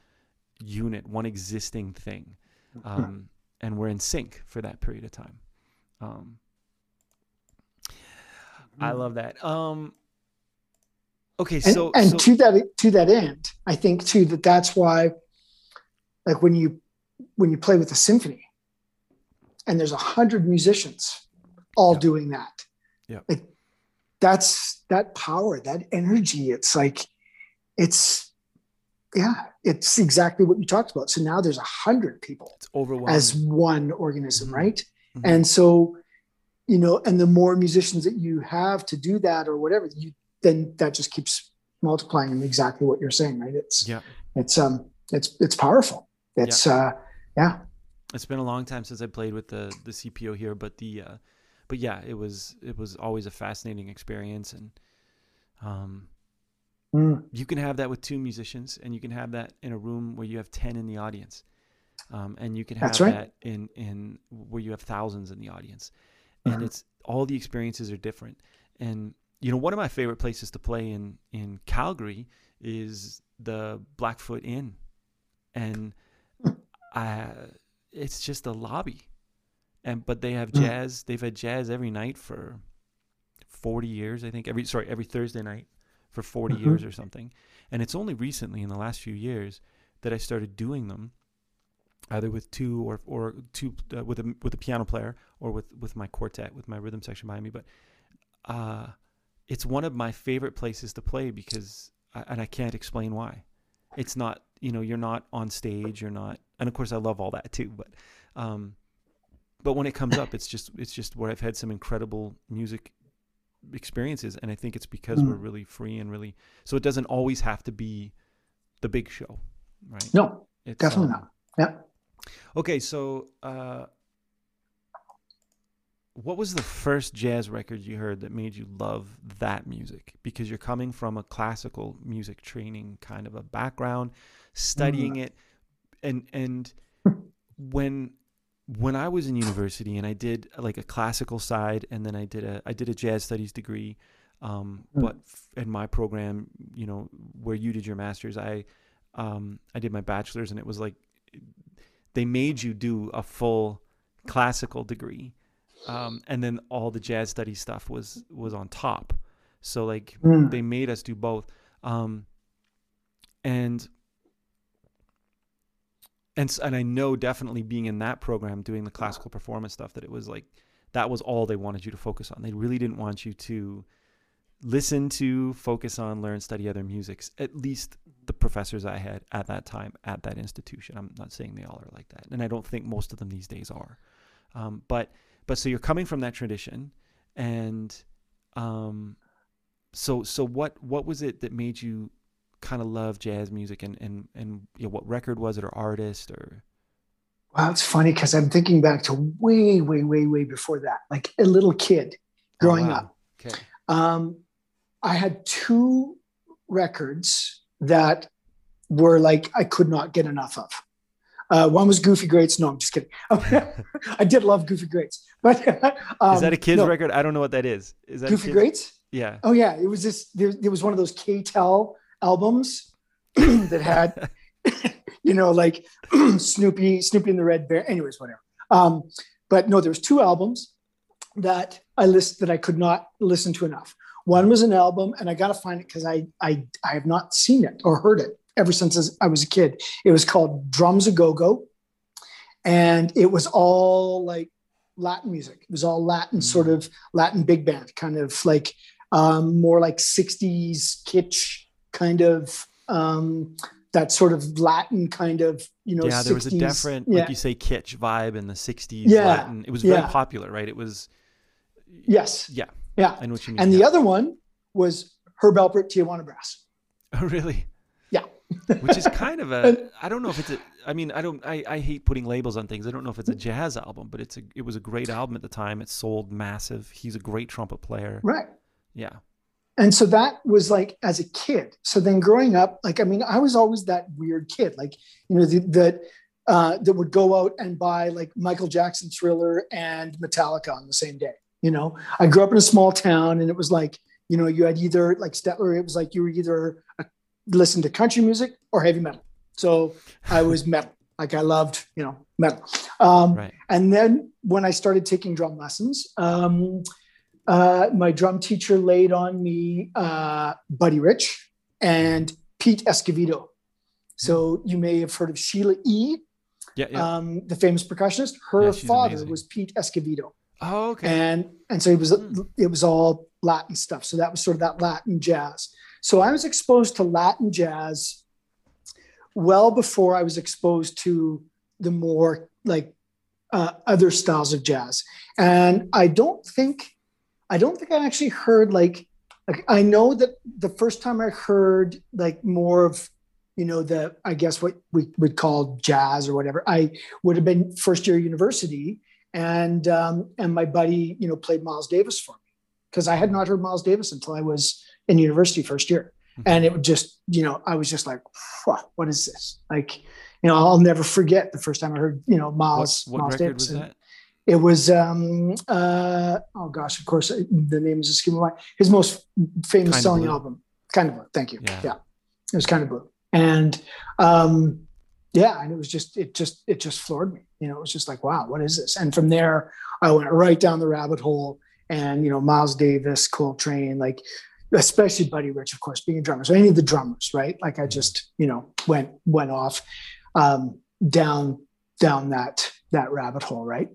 unit, one existing thing, um, and we're in sync for that period of time. Um, I love that. Um, okay, so and so, to that to that end i think too that that's why like when you when you play with a symphony and there's a hundred musicians all Yeah. doing that Yeah. like that's that power that energy it's like it's yeah it's exactly what you talked about so now there's a hundred people it's overwhelming. as one organism Mhm. right Mhm. and so you know and the more musicians that you have to do that or whatever you then that just keeps multiplying and exactly what you're saying right it's yeah. it's um it's it's powerful it's uh yeah it's been a long time since I played with the the CPO here, but the uh, but yeah, it was it was always a fascinating experience, and um, Mm. you can have that with two musicians, and you can have that in a room where you have ten in the audience, um, and you can have right. that in in where you have thousands in the audience, and Mhm. it's all the experiences are different, and you know one of my favorite places to play in in Calgary is the Blackfoot Inn, and I it's just a lobby and but they have Mm. jazz they've had jazz every night for 40 years i think every sorry every thursday night for 40 Mhm. years or something and it's only recently in the last few years that i started doing them either with two or or two uh, with a with a piano player or with with my quartet with my rhythm section behind me but uh it's one of my favorite places to play because I, and i can't explain why. It's not you know you're not on stage you're not and of course i love all that too but um but when it comes up it's just it's just where i've had some incredible music experiences and i think it's because Mm. we're really free and really so it doesn't always have to be the big show right? No it's, definitely um, not. Yeah okay so uh what was the first jazz record you heard that made you love that music because you're coming from a classical music training kind of a background studying it and and when when I was in university and I did like a classical side and then I did a I did a jazz studies degree um, Mm. but in my program you know where you did your masters I um, I did my bachelor's and it was like they made you do a full classical degree um, and then all the jazz study stuff was was on top. So like Mm. they made us do both. Um, and and and I know definitely being in that program doing the classical performance stuff that it was like that was all they wanted you to focus on. They really didn't want you to listen to focus on learn study other musics at least the professors I had at that time at that institution I'm not saying they all are like that and I don't think most of them these days are um, but but so you're coming from that tradition and um so so what what was it that made you kind of love jazz music and and and you know, what record was it or artist or Wow, it's funny because I'm thinking back to way, way, way, way before that, like a little kid growing oh, wow. up. Okay. Um, I had two records that were like I could not get enough of. Uh, one was Goofy Greats. No, I'm just kidding. I did love Goofy Greats, but um, is that a kids no. record? I don't know what that is. Is that Goofy Greats? Yeah. Oh yeah, it was this. There, there was one of those K-tel albums that had, you know, like Snoopy, Snoopy and the Red Baron. Anyways, whatever. Um, but no, there was two albums that I list that I could not listen to enough. One was an album, and I got to find it because I, I I have not seen it or heard it ever since I was a kid. It was called Drums a Go Go, and it was all like Latin music. It was all Latin, mm. sort of Latin big band, kind of like um, more like '60s kitsch kind of um, that sort of Latin kind of you know. Yeah, there 60s, was a different, yeah. like you say, kitsch vibe in the '60s Yeah, Latin. It was very yeah. popular, right? It was. Yes. Yeah, Yeah. I know what you mean. And the yeah. other one was Herb Alpert Tijuana Brass. Oh, really? Yeah. Which is kind of a. I don't know if it's a. I mean, I don't. I, I hate putting labels on things. I don't know if it's a jazz album, but it's a. It was a great album at the time. It sold massive. He's a great trumpet player. Right. Yeah. And so that was like as a kid. So then growing up, like I mean, I was always that weird kid, like you know, the, that uh, that would go out and buy like Michael Jackson Thriller and Metallica on the same day. You know, I grew up in a small town, and it was like you know, you had either like Stettler, it was like you were either a, listen to country music or heavy metal. So I was metal. Like I loved, you know, metal. Um, Right. And then when I started taking drum lessons, um, uh, my drum teacher laid on me uh, Buddy Rich and Pete Escovedo. So you may have heard of Sheila E., Yeah. Yeah. um, the famous percussionist. Her Yeah, father amazing. was Pete Escovedo, oh, okay. and and so it was Hmm. it was all Latin stuff. So that was sort of that Latin jazz. So I was exposed to Latin jazz well before I was exposed to the more like uh, other styles of jazz. And I don't think I don't think I actually heard like like I know that the first time I heard like more of you know the I guess what we would call jazz or whatever I would have been first year university and um, and my buddy you know played Miles Davis for me because I had not heard Miles Davis until I was in university first year. And it would just you know I was just like what is this? Like you know I'll never forget the first time I heard you know what Miles what Miles record Davis. was that? it was um uh oh gosh of course the name is escaping my his most famous Kinda selling album. Kind of blue. Thank you. Yeah. yeah. it was kind of blue. And um yeah and it was just it just it just floored me you know it was just like wow what is this and from there i went right down the rabbit hole and you know miles davis coltrane like especially buddy rich of course being a drummer so any of the drummers right like i just you know went went off um down down that that rabbit hole right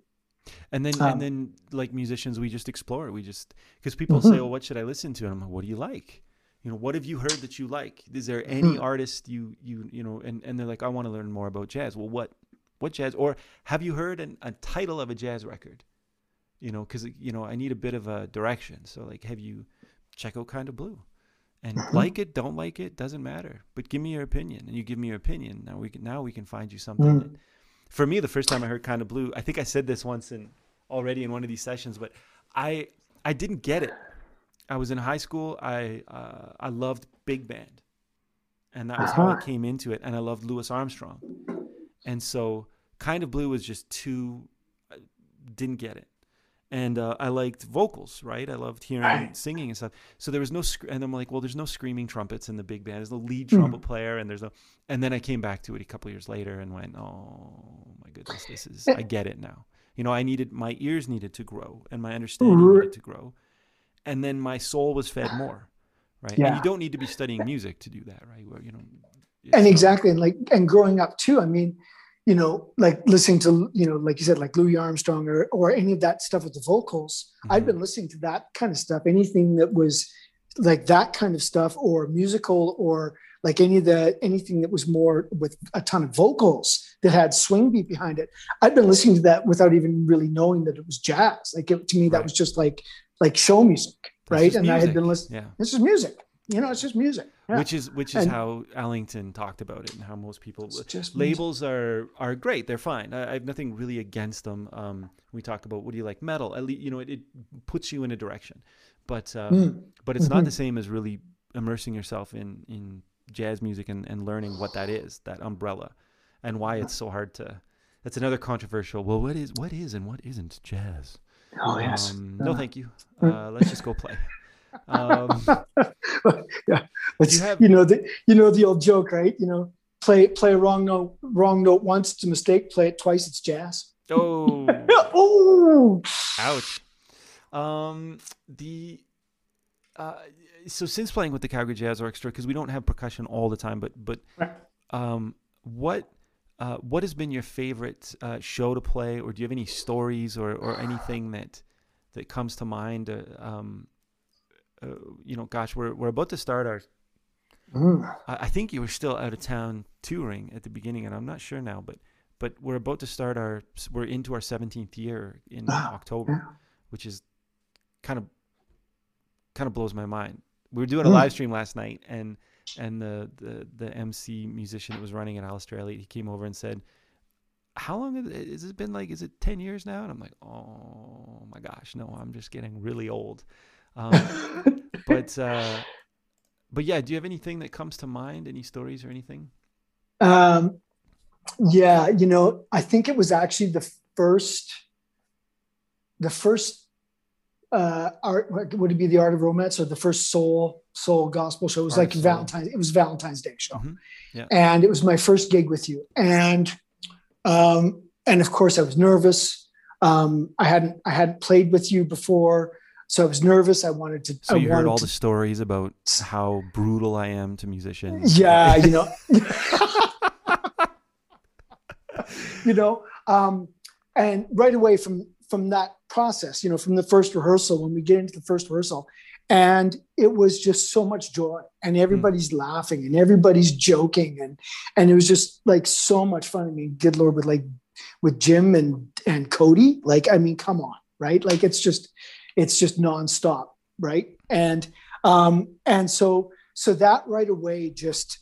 And then Um, and then like musicians, we just explore. We just because people Mhm. say, "Well, what should I listen to?" And I'm like, "What do you like? You know, what have you heard that you like? Is there any Mhm. artist you you you know?" And and they're like, "I want to learn more about jazz." Well, what what jazz? Or have you heard an, a title of a jazz record? You know, because you know, I need a bit of a direction. So like, have you check out Kind of Blue? And Mhm. like it, don't like it, doesn't matter. But give me your opinion, and you give me your opinion. Now we can now we can find you something. Mm. that- for me, the first time I heard Kind of Blue, I think I said this once in already in one of these sessions, but I I didn't get it. I was in high school. I uh, I loved big band, and that was how I Uh-huh. came into it. And I loved Louis Armstrong, and so Kind of Blue was just too. I didn't get it, and uh, I liked vocals. Right, I loved hearing Right. singing and stuff. So there was no, sc- and I'm like, well, there's no screaming trumpets in the big band. There's no lead Mm. trumpet player, and there's no. And then I came back to it a couple years later and went, oh my goodness, this is. I get it now. You know, I needed my ears needed to grow, and my understanding needed to grow, and then my soul was fed more. Right, and you don't need to be studying music to do that, right? Where you know. and so- exactly and like and growing up too i mean you know like listening to you know like you said like louis armstrong or or any of that stuff with the vocals i'd Mhm. been listening to that kind of stuff anything that was like that kind of stuff or musical or like any of the anything that was more with a ton of vocals that had swing beat behind it i'd been listening to that without even really knowing that it was jazz like it, to me that Right. was just like like show music right and i had been listening Yeah. this is music you know, it's just music. Yeah. Which is which is And- how Ellington talked about it and how most people just music. labels are are great. They're fine. I, I have nothing really against them. Um, we talk about what do you like metal? At least you know it, it puts you in a direction, but um, Mm. but it's not Mhm. the same as really immersing yourself in in jazz music and, and learning what that is, that umbrella, and why it's so hard to. That's another controversial. Well, what is what is and what isn't jazz? Oh yes. Um, no, thank you. Uh, let's just go play. Um, yeah, you you, have- know the you know the old joke, right? You know, play play a wrong note wrong note once, it's a mistake. Play it twice, it's jazz. oh, oh, Ouch. Um, the uh, so since playing with the Calgary Jazz Orchestra, because we don't have percussion all the time, but but um, what uh, what has been your favorite uh, show to play, or do you have any stories or or anything that that comes to mind? Uh, um, uh, you know, gosh, we're we're about to start our. Mm. I I think you were still out of town touring at the beginning, and I'm not sure now, but but we're about to start our. We're into our 17th year in Ah, October which is kind of kind of blows my mind. We were doing a Mm. live stream last night, and and the, the the MC musician that was running it, Alistair Elliott, he came over and said, "How long has it, been? Like, is it ten years now?" And I'm like, "Oh my gosh, no, I'm just getting really old." Um, but uh, but yeah, do you have anything that comes to mind? Any stories or anything? Um, yeah, you know, I think it was actually the first, the first uh, art. Would it be the Art of Romance or the first soul soul gospel show? It was Art like Soul. Valentine's. It was Valentine's Day show, Mhm, yeah. and it was my first gig with you. And um, and of course, I was nervous. Um, I hadn't I hadn't played with you before, so I was nervous. I wanted to. So I you heard all to- the stories about how brutal I am to musicians. yeah you know you know um and right away from from that process you know from the first rehearsal when we get into the first rehearsal and it was just so much joy and everybody's laughing and everybody's joking and and it was just like so much fun. I mean good lord with like with jim and and cody like i mean come on right? Like it's just it's just nonstop right? And um and so so that right away just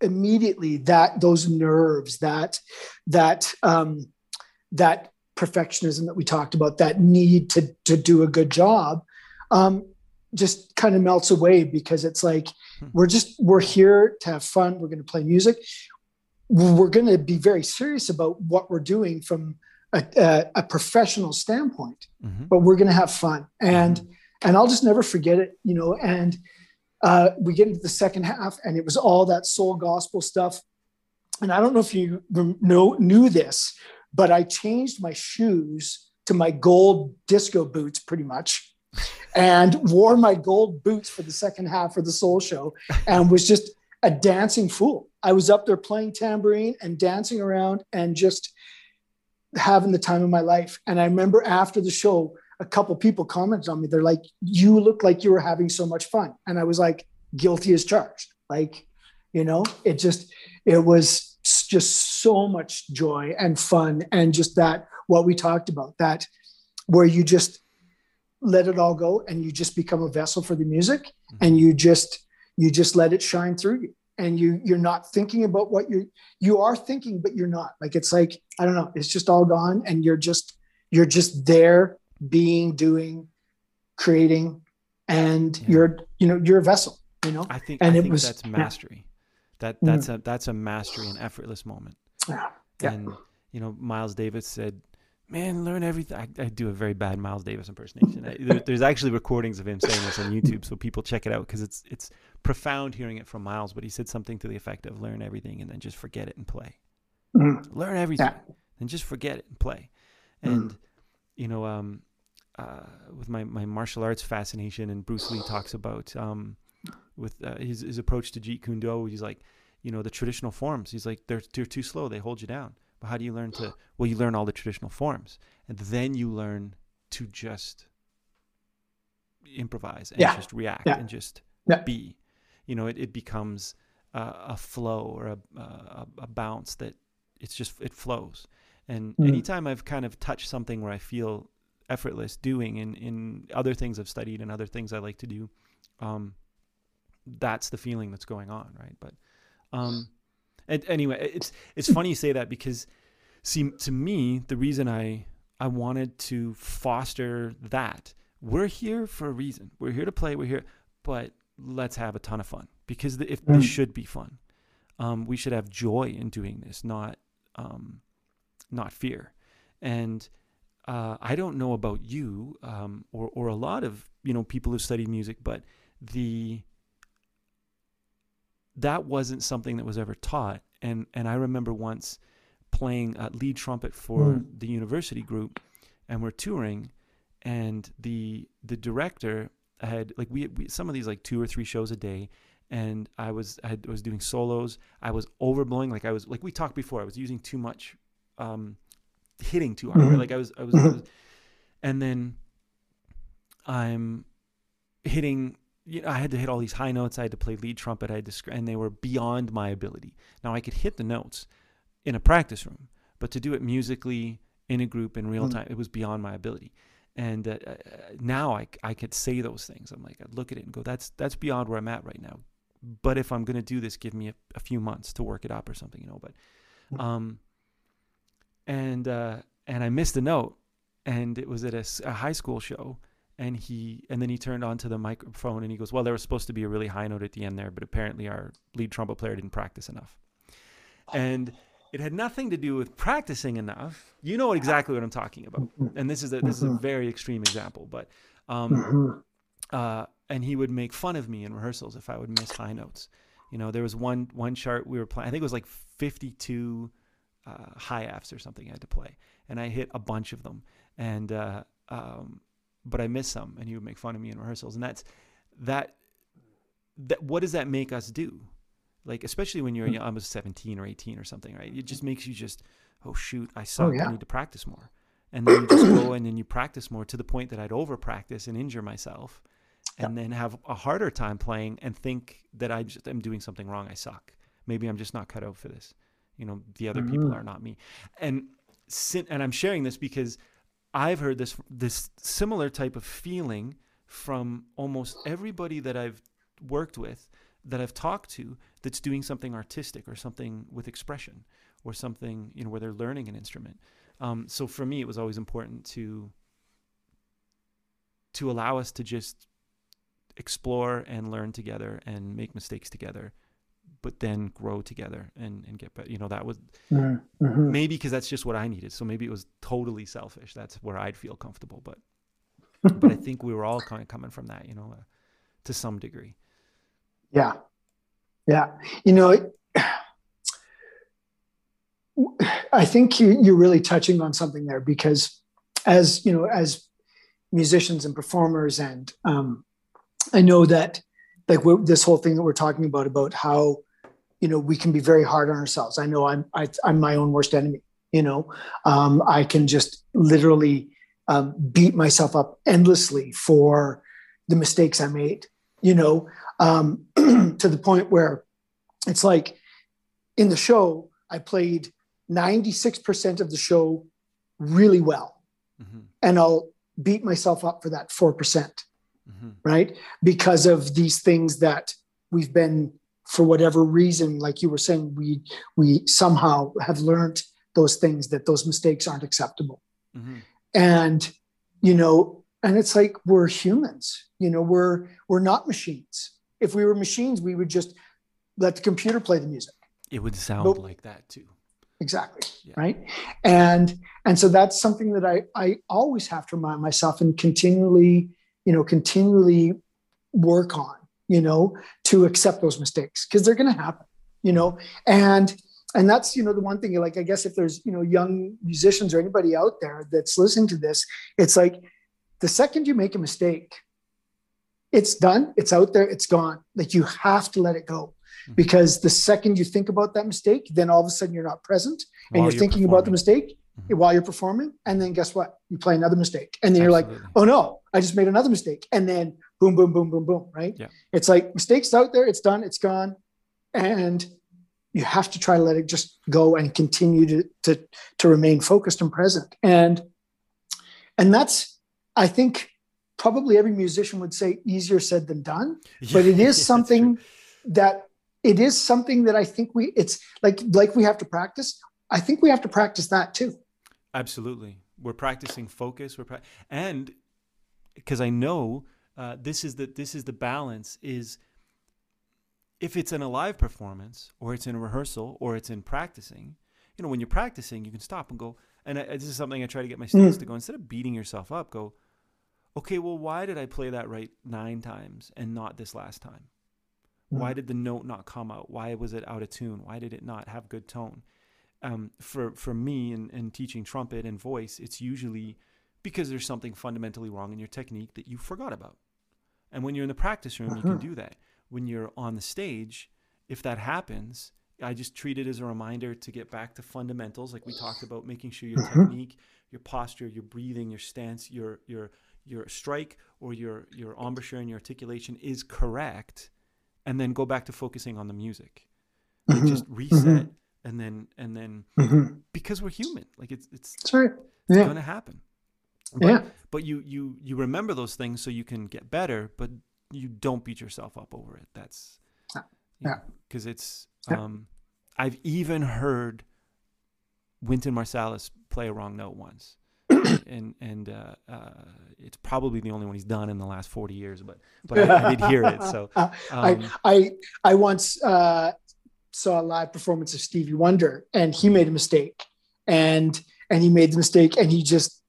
immediately that those nerves that that um that perfectionism that we talked about that need to to do a good job um just kind of melts away because it's like Hmm. we're just we're here to have fun. We're going to play music. We're going to be very serious about what we're doing from a, a, a professional standpoint Mhm. but we're going to have fun. And and i'll just never forget it you know and uh, we get into the second half and it was all that soul gospel stuff. And i don't know if you know knew this but i changed my shoes to my gold disco boots pretty much and wore my gold boots for the second half of the soul show and was just a dancing fool i was up there playing tambourine and dancing around and just having the time of my life and i remember after the show a couple people commented on me. They're like, "You look like you were having so much fun," and I was like, "Guilty as charged." Like, you know, it just it was just so much joy and fun, and just that what we talked about that where you just let it all go and you just become a vessel for the music and you just you just let it shine through you and you you're not thinking about what you you are thinking but you're not like it's like i don't know it's just all gone and you're just you're just there being doing creating and Yeah. you're you know you're a vessel you know I think And I it think was- that's yeah. mastery. That Mm. that's a that's a mastery and effortless moment. Yeah. Yeah. And you know, Miles Davis said, "Man, learn everything." I, I do a very bad Miles Davis impersonation. I, there, there's actually recordings of him saying this on YouTube, so people check it out because it's it's profound hearing it from Miles. But he said something to the effect of, "Learn everything and then just forget it and play. Mhm. Learn everything Yeah. and just forget it and play." Mm. And you know, um, uh, with my my martial arts fascination, and Bruce Lee talks about um, with uh, his his approach to Jeet Kune Do. He's like, you know, the traditional forms. He's like, they're they're too slow. They hold you down. But how do you learn to? Well, you learn all the traditional forms, and then you learn to just improvise and Yeah. just react Yeah. and just Yeah. be. You know, it it becomes uh, a flow or a, a a bounce that it's just it flows. And Mhm. anytime I've kind of touched something where I feel effortless doing in in other things I've studied and other things I like to do, um, that's the feeling that's going on, right? But um, and anyway, it's it's funny you say that because see to me the reason I I wanted to foster that we're here for a reason. We're here to play. We're here, but let's have a ton of fun because the, if mm. this should be fun, um, we should have joy in doing this, not um, not fear. And uh, I don't know about you um, or or a lot of you know people who study music, but the that wasn't something that was ever taught. And and I remember once playing uh, lead trumpet for mm. the university group, and we're touring, and the the director had like we, we some of these like two or three shows a day, and I was I had, was doing solos. I was overblowing like I was like we talked before. I was using too much, um, hitting too hard. Mm-hmm. Like I was I was, I was, and then I'm hitting you know, I had to hit all these high notes. I had to play lead trumpet. I had to, and they were beyond my ability. Now I could hit the notes in a practice room, but to do it musically in a group in real mm. time, mm. it was beyond my ability. And uh, uh, now I, I could say those things. I'm like, I look at it and go, that's that's beyond where I'm at right now. But if I'm gonna do this, give me a, a few months to work it up or something, you know. But, mm. um, and uh, and I missed a note, and it was at a, a high school show and he and then he turned onto the microphone and he goes, "Well, there was supposed to be a really high note at the end there, but apparently our lead trumpet player didn't practice enough." And it had nothing to do with practicing enough. You know exactly what I'm talking about. Mm-hmm. And this is a this is a mm-hmm. very extreme example, but um, mm-hmm. uh, and he would make fun of me in rehearsals if I would miss high notes. You know, there was one one chart we were playing. I think it was like 52 uh, high Fs or something I had to play, and I hit a bunch of them. And uh, um, but I miss some, and he would make fun of me in rehearsals, and that's that. That what does that make us do? Like especially when you're hmm. I was 17 or 18 or something, right? It just makes you just, oh shoot, I suck. Oh, yeah. I need to practice more, and then you just go and then you practice more to the point that I'd over practice and injure myself, and then have a harder time playing and think that I just am doing something wrong. I suck. Maybe I'm just not cut out for this. You know, the other mm-hmm. people are not me, and and I'm sharing this because I've heard this this similar type of feeling from almost everybody that I've worked with, that I've talked to, that's doing something artistic or something with expression or something you know where they're learning an instrument. Um, so for me, it was always important to to allow us to just explore and learn together and make mistakes together but then grow together and, and get better. You know, that was mm-hmm. mm-hmm. maybe because that's just what I needed. So maybe it was totally selfish. That's where I'd feel comfortable. But, but I think we were all kind of coming from that, you know, uh, to some degree. Yeah. Yeah. You know, I think you, you're really touching on something there because as, you know, as musicians and performers and, um, I know that like this whole thing that we're talking about about how you know we can be very hard on ourselves. I know i'm I, am i am my own worst enemy you know? Um, i can just literally um, beat myself up endlessly for the mistakes i made you know? Um, to the point where it's like in the show i played 96% of the show really well. Mm-hmm. and i'll beat myself up for that 4% mm-hmm. right because of these things that we've been for whatever reason, like you were saying, we we somehow have learned those things that those mistakes aren't acceptable. Mm-hmm. And you know, and it's like we're humans. You know, we're we're not machines. If we were machines, we would just let the computer play the music. It would sound but, like that too. Exactly. Yeah. Right. And and so that's something that I I always have to remind myself and continually, you know, continually work on you know, to accept those mistakes because they're going to happen, you know, and and that's you know the one thing like i guess if there's you know young musicians or anybody out there that's listening to this it's like the second you make a mistake it's done it's out there it's gone. Like you have to let it go. Mm-hmm. because the second you think about that mistake then all of a sudden you're not present and while you're, you're thinking about the mistake mm-hmm. while you're performing and then guess what you play another mistake and then Absolutely. you're like oh no i just made another mistake and then boom, boom, boom, boom, boom, right? Yeah. It's like mistakes out there, it's done, it's gone. And you have to try to let it just go and continue to, to, to remain focused and present. And, and that's, I think, probably every musician would say easier said than done, but it is something that it is something that I think we it's like like we have to practice. I think we have to practice that too. Absolutely, we're practicing focus. We're pra- and because I know uh, this is the this is the balance is if it's in a live performance or it's in a rehearsal or it's in practicing. You know, when you're practicing, you can stop and go. And I, this is something I try to get my students mm. to go instead of beating yourself up. Go, okay, well, why did I play that right nine times and not this last time? Why mm. did the note not come out? Why was it out of tune? Why did it not have good tone? Um, for for me and, and teaching trumpet and voice, it's usually because there's something fundamentally wrong in your technique that you forgot about. And when you're in the practice room, uh-huh. you can uh-huh. do that. When you're on the stage, if that happens, I just treat it as a reminder to get back to fundamentals, like we talked about, making sure your uh-huh. technique, your posture, your breathing, your stance, your your your strike or your your embouchure and your articulation is correct and then go back to focusing on the music mm-hmm. just reset mm-hmm. And then and then mm-hmm. because we're human like it's it's, That's right. yeah. it's gonna happen but, yeah but you you you remember those things so you can get better but you don't beat yourself up over it that's yeah because it's yeah. um i've even heard Wynton Marsalis play a wrong note once and and uh, uh, it's probably the only one he's done in the last 40 years but but I, I did hear it so um, I, I I once uh, saw a live performance of Stevie Wonder and he made a mistake. And and he made the mistake and he just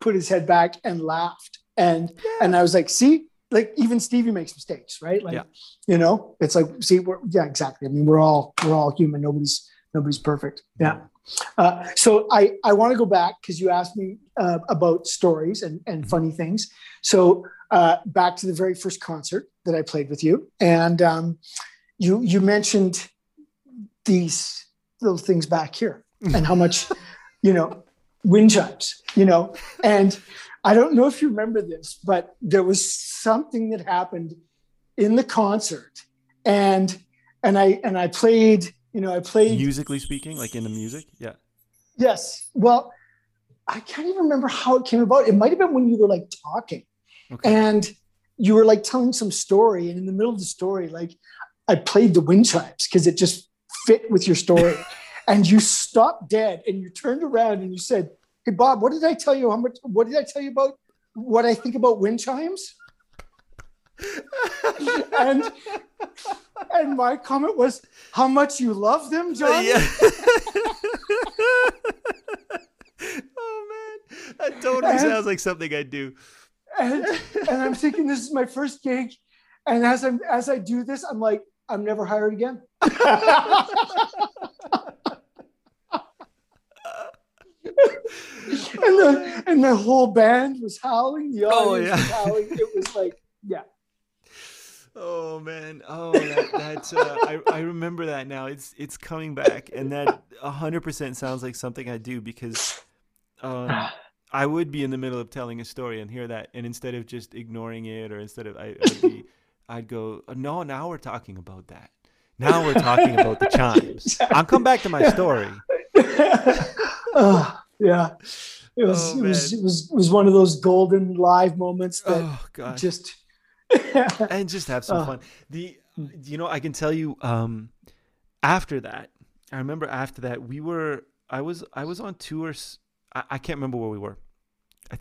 put his head back and laughed. And yeah. and I was like see like even Stevie makes mistakes right? Like yeah. you know it's like see we're yeah exactly. I mean we're all we're all human. Nobody's nobody's perfect. Yeah. Uh, so I, I want to go back because you asked me uh, about stories and, and mm-hmm. funny things. So uh, back to the very first concert that I played with you, and um, you you mentioned these little things back here and how much you know wind chimes, you know, and I don't know if you remember this, but there was something that happened in the concert, and and I and I played you know, I played musically speaking, like in the music. Yeah. Yes. Well, I can't even remember how it came about. It might have been when you were like talking, okay. and you were like telling some story, and in the middle of the story, like I played the wind chimes because it just fit with your story, and you stopped dead and you turned around and you said, "Hey, Bob, what did I tell you? How much? What did I tell you about what I think about wind chimes?" and and my comment was, "How much you love them, John?" Yeah. oh man, that totally and, sounds like something I'd do. And, and I'm thinking this is my first gig, and as I'm as I do this, I'm like, I'm never hired again. and the and the whole band was howling. The oh, audience oh, yeah. was howling. It was like, yeah. Oh man! Oh, that, that's uh, I I remember that now. It's it's coming back, and that hundred percent sounds like something I do because um, I would be in the middle of telling a story and hear that, and instead of just ignoring it, or instead of I, I'd, be, I'd go, no, now we're talking about that. Now we're talking about the chimes. I'll come back to my story. oh, yeah. It was, oh, it was it was it was one of those golden live moments that oh, just and just have some uh, fun. The you know I can tell you um, after that I remember after that we were I was I was on tours I, I can't remember where we were I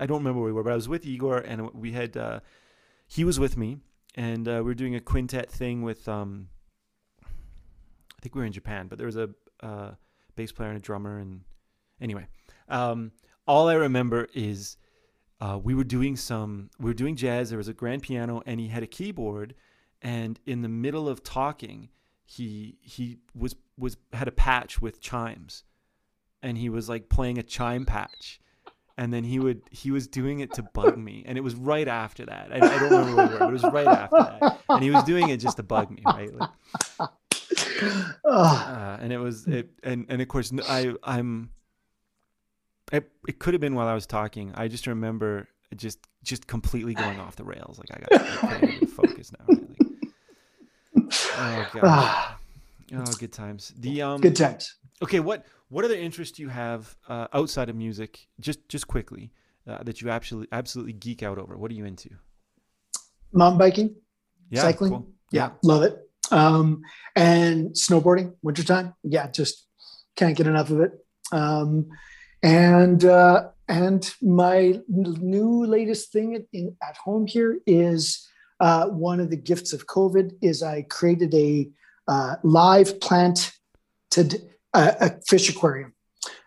I don't remember where we were but I was with Igor and we had uh, he was with me and uh, we were doing a quintet thing with um, I think we were in Japan but there was a uh, bass player and a drummer and anyway. Um, all I remember is uh, we were doing some we were doing jazz there was a grand piano and he had a keyboard and in the middle of talking he he was was had a patch with chimes. And he was like playing a chime patch and then he would he was doing it to bug me and it was right after that i, I don't remember where we were but it was right after that and he was doing it just to bug me right like, uh, and it was it and and of course i i'm it, it could have been while I was talking. I just remember just just completely going off the rails. Like I got can't focus now. Really. Oh god. oh, good times. The um. Good times. Okay, what what other interests do you have uh, outside of music? Just just quickly, uh, that you absolutely absolutely geek out over? What are you into? Mountain biking, Yeah, cycling. cool. Yeah, love it. Um, and snowboarding, wintertime. Yeah, just can't get enough of it. Um, and uh, and my new latest thing at, in, at home here is uh, one of the gifts of COVID is I created a uh, live plant to uh, a fish aquarium,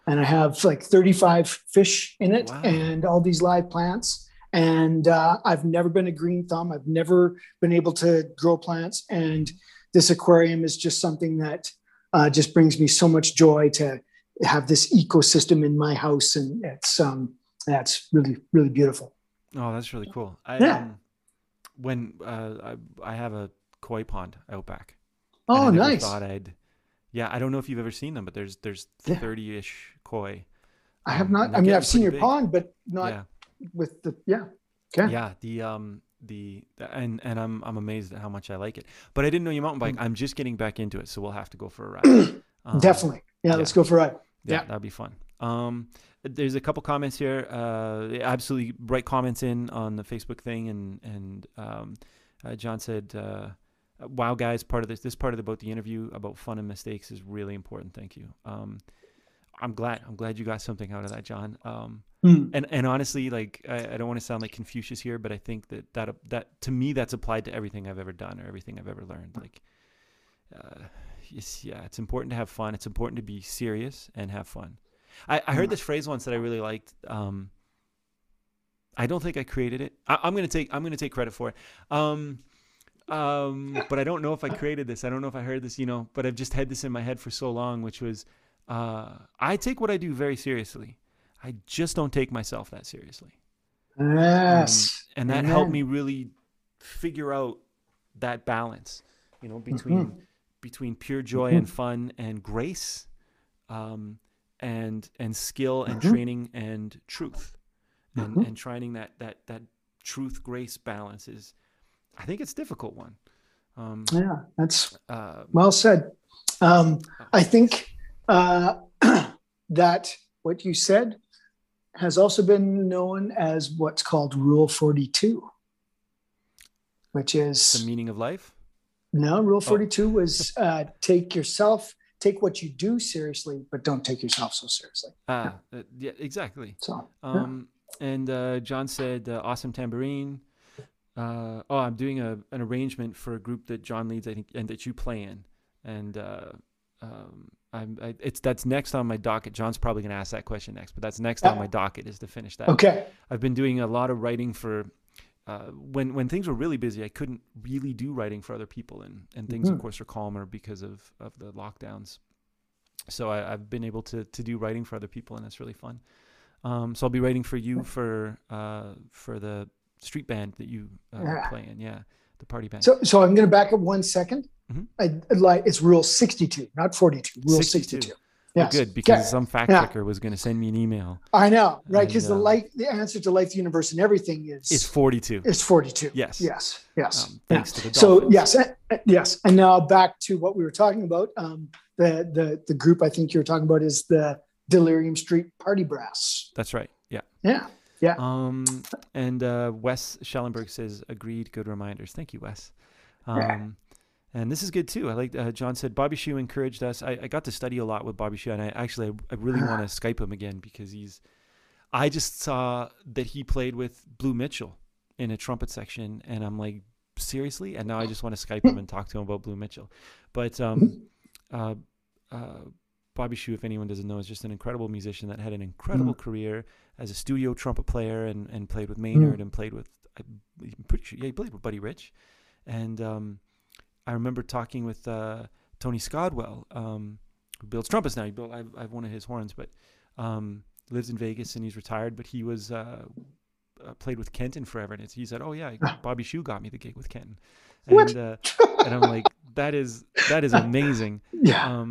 and I have like 35 fish in it Wow. and all these live plants. And uh, I've never been a green thumb. I've never been able to grow plants, and this aquarium is just something that uh, just brings me so much joy to have this ecosystem in my house, and it's um, that's really really beautiful. Oh, that's really cool. I, Yeah. Um, when uh, I, I have a koi pond out back. Oh, I nice. Thought I'd. Yeah, I don't know if you've ever seen them, but there's there's thirty-ish koi. I have um, not. and I mean, I've seen your big. pond, but not yeah, with the yeah. Okay. yeah. The um the and and I'm I'm amazed at how much I like it. But I didn't know you mountain bike. I'm just getting back into it, so we'll have to go for a ride. Um, Definitely. Yeah, let's go for a ride. Yeah, Yeah. that'd be fun. Um, there's a couple comments here. Uh, absolutely write comments in on the Facebook thing, and and um, uh, John said, uh, "Wow, guys, part of this this part of the, about the interview about fun and mistakes is really important. Thank you. Um, I'm glad. I'm glad you got something out of that, John. Um, Hmm. and and honestly, like I, I don't want to sound like Confucius here, but I think that that that to me that's applied to everything I've ever done or everything I've ever learned. Like, uh, it's, yeah, it's important to have fun. It's important to be serious and have fun. I, I heard Mm. this phrase once that I really liked. Um, I don't think I created it. I, I'm gonna take I'm gonna take credit for it. Um, um, but I don't know if I created this. I don't know if I heard this. You know, but I've just had this in my head for so long, which was, uh, I take what I do very seriously. I just don't take myself that seriously. Yes. Um, and that helped me really figure out that balance, you know, between Mhm. between pure joy and fun and grace, um, and and skill and Mhm. training and truth, and Mhm. and trying that that that truth grace balance is, I think it's a difficult one. Um, yeah, that's uh, well said. Um, I think uh, that what you said has also been known as what's called Rule 42, which is the meaning of life. no, Rule 42 was uh, take yourself, take what you do seriously, but don't take yourself so seriously. Ah, uh, yeah, exactly. So, yeah. Um, and uh, John said, uh, "Awesome tambourine." Uh, oh, I'm doing a an arrangement for a group that John leads, I think, and that you play in. And uh, um, I'm, I, it's that's next on my docket. John's probably going to ask that question next, but that's next on my docket is to finish that. okay. I've been doing a lot of writing for. Uh, when when things were really busy, I couldn't really do writing for other people, and and things of Mhm. course are calmer because of of the lockdowns. So I, I've been able to to do writing for other people, and it's really fun. Um, so I'll be writing for you for uh, for the street band that you uh, Yeah. play in, yeah, the party band. So, so I'm going to back up one second. Mhm. I, like it's Rule 62, not 42. Rule 62. 62. Oh, good because some fact Yeah. checker was going to send me an email. I know, right? Because the uh, life, the answer to life, the universe, and everything is It's 42. is 42. Yes. Yes. Yes. Um, Yeah. thanks to the So yes, yes. And now back to what we were talking about. Um, the the the group I think you were talking about is the Delirium Street Party Brass. That's right. Yeah. Yeah. Yeah. Um, and uh, Wes Schellenberg says, agreed, good reminders. Thank you, Wes. Um, Yeah. And this is good too. I like uh, John said Bobby Shew encouraged us. I, I got to study a lot with Bobby Shew, and I actually I, I really want to Skype him again because he's. I just saw that he played with Blue Mitchell in a trumpet section, and I'm like, seriously? And now I just want to Skype him and talk to him about Blue Mitchell. But um, uh, uh, Bobby Shew, if anyone doesn't know, is just an incredible musician that had an incredible career as a studio trumpet player and, and played with Maynard and played with, I'm pretty sure, yeah, he played with Buddy Rich. And um, I remember talking with uh, Tony Scodwell, um, who builds trumpets now. He built, I've, I've one of his horns, but um, lives in Vegas and he's retired. But he was uh, uh, played with Kenton forever, and it's, he said, "Oh yeah, Bobby Shew got me the gig with Kenton." And uh, and I'm like, that is that is amazing. Yeah.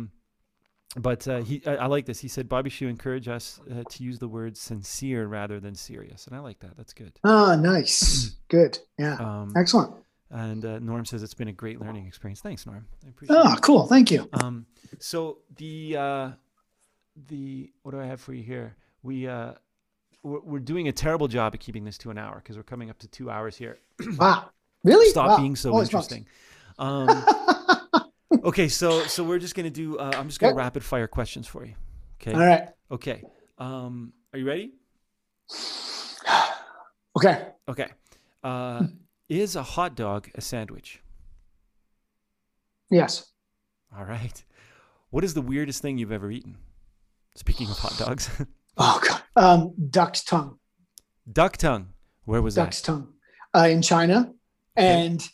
But uh, he, I, I like this. He said Bobby Shew encouraged us uh, to use the word sincere rather than serious, and I like that. That's good. Ah, nice. Good. Yeah. Um, Excellent. and uh, Norm says it's been a great learning experience. Thanks, Norm. I appreciate Oh, cool. Thank you. Um, so the uh, the what do I have for you here? We uh, we're, we're doing a terrible job of keeping this to an hour because we're coming up to two hours here. wow, really? Stop wow. being so interesting. Um, okay, so so we're just gonna do. Uh, I'm just gonna Okay. rapid fire questions for you. Okay. All right. Okay. Um, are you ready? Okay. Okay. Uh, is a hot dog a sandwich? Yes. All right. What is the weirdest thing you've ever eaten? Speaking of hot dogs, Oh god. Um, duck's tongue. duck tongue. Where was that? Duck's tongue. Uh, in China, and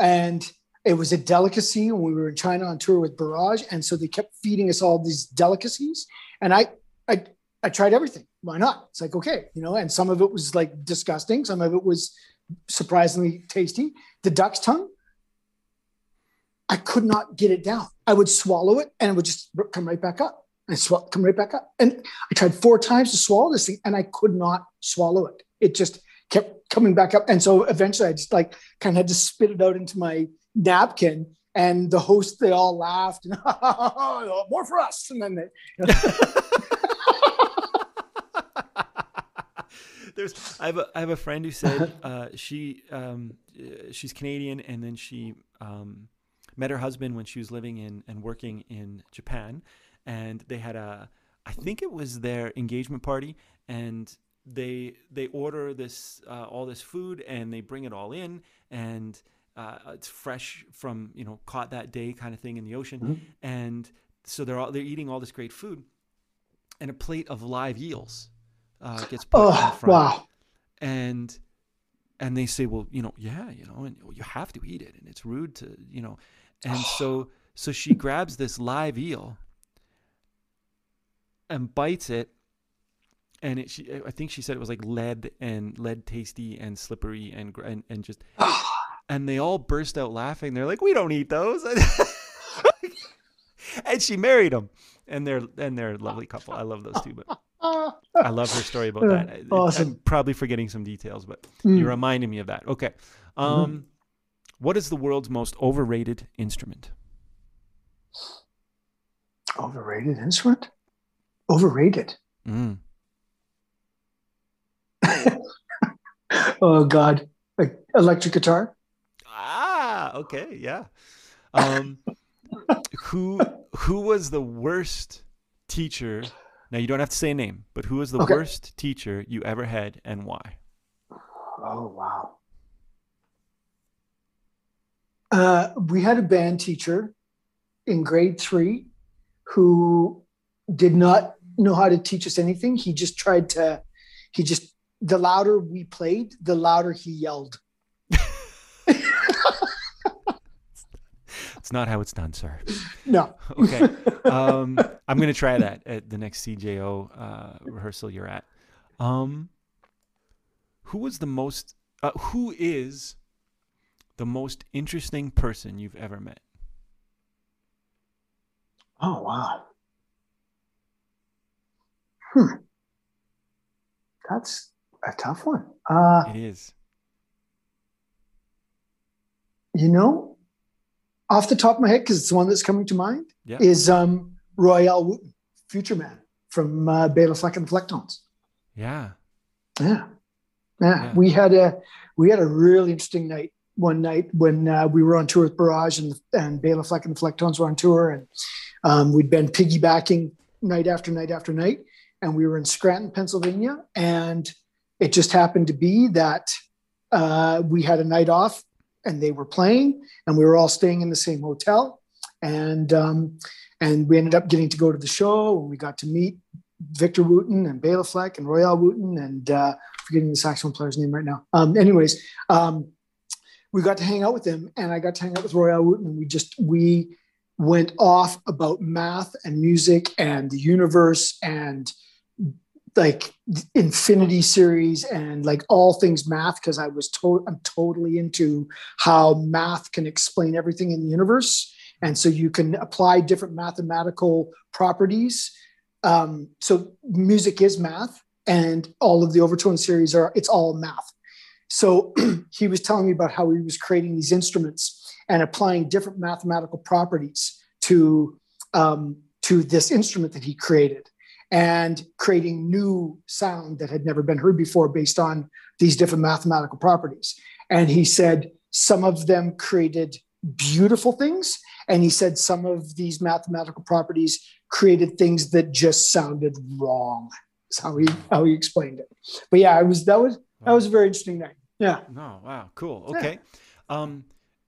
and it was a delicacy when we were in China on tour with Barrage, and so they kept feeding us all these delicacies, and I I I tried everything. Why not? It's like okay, you know, and some of it was like disgusting, some of it was surprisingly tasty. The duck's tongue. I could not get it down. I would swallow it and it would just come right back up. And swallow, come right back up. And I tried four times to swallow this thing and I could not swallow it. It just kept coming back up. And so eventually I just like kind of had to spit it out into my napkin. And the host, they all laughed and more for us. And then they, There's I have a I have a friend who said uh, she um, she's Canadian and then she um, met her husband when she was living in and working in Japan and they had a I think it was their engagement party and they they order this uh, all this food and they bring it all in and uh, it's fresh from you know caught that day kind of thing in the ocean Mhm. and so they're all they're eating all this great food and a plate of live eels uh, gets put in oh, front wow. and and they say well you know yeah you know and you have to eat it and it's rude to you know and so so she grabs this live eel and bites it and it she i think she said it was like lead and lead tasty and slippery and and, and just and they all burst out laughing they're like we don't eat those and she married him and they're and they're a lovely couple i love those two but I love her story about that. Awesome. I'm probably forgetting some details, but Mm. you reminded me of that. Okay. Um, what is the world's most overrated instrument? Overrated instrument? Overrated. Mm. oh God. Like electric guitar? Ah, okay, yeah. Um, who who was the worst teacher? Now you don't have to say a name, but who was the Okay. worst teacher you ever had and why? Oh wow. Uh, we had a band teacher in grade three who did not know how to teach us anything. He just tried to, he just, the louder we played, the louder he yelled. It's not how it's done, sir. No. Okay. Um, I'm gonna try that at the next CJO uh, rehearsal you're at. Um, who was the most? Uh, who is the most interesting person you've ever met? Oh wow. Hmm. That's a tough one. Uh, It is. you know, off the top of my head, because it's the one that's coming to mind, Yeah. is um, Royale Wooten, Future Man from uh, Bela Fleck and the Flecktones. Yeah. Yeah. yeah, Yeah. We had a we had a really interesting night one night when uh, we were on tour with Barrage and and Bela Fleck and the Flecktones were on tour, and um, we'd been piggybacking night after night after night, and we were in Scranton, Pennsylvania, and it just happened to be that uh, we had a night off and they were playing, and we were all staying in the same hotel, and um, and we ended up getting to go to the show, and we got to meet Victor Wooten and Bela Fleck and Royale Wooten and uh, forgetting the saxophone player's name right now. Um, anyways, um, we got to hang out with them, and I got to hang out with Royale Wooten. And we just we went off about math and music and the universe and like infinity series and like all things math because I was I'm totally into how math can explain everything in the universe. And so you can apply different mathematical properties. Um, so music is math and all of the overtone series are it's all math. So he was telling me about how he was creating these instruments and applying different mathematical properties to um, to this instrument that he created and creating new sound that had never been heard before based on these different mathematical properties. And he said some of them created beautiful things. And he said some of these mathematical properties created things that just sounded wrong. That's how he how he explained it. But yeah, it was that was that was a very interesting night. Yeah. No, wow, cool. Okay. Yeah. Um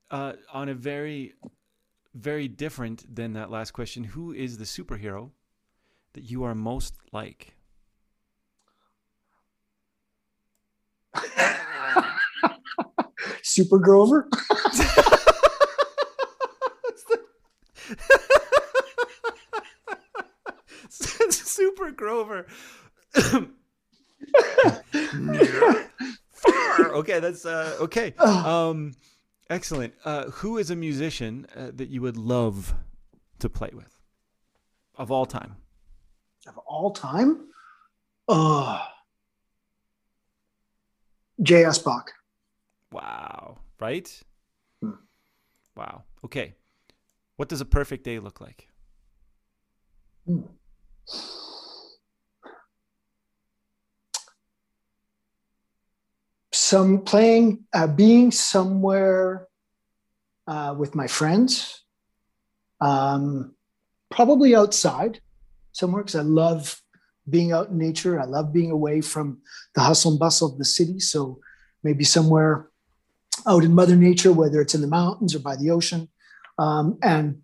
uh on a very very different than that last question, who is the superhero that you are most like? Super Grover. Super Grover. okay, that's uh, okay. Um, excellent. Uh, who is a musician uh, that you would love to play with of all time? Of all time? Uh, J.S. Bach. Wow. Right? Hmm. Wow. Okay. What does a perfect day look like? Hmm. Some playing, uh, being somewhere uh, with my friends, um, probably outside somewhere because I love being out in nature. I love being away from the hustle and bustle of the city. So maybe somewhere out in Mother Nature, whether it's in the mountains or by the ocean. Um, and,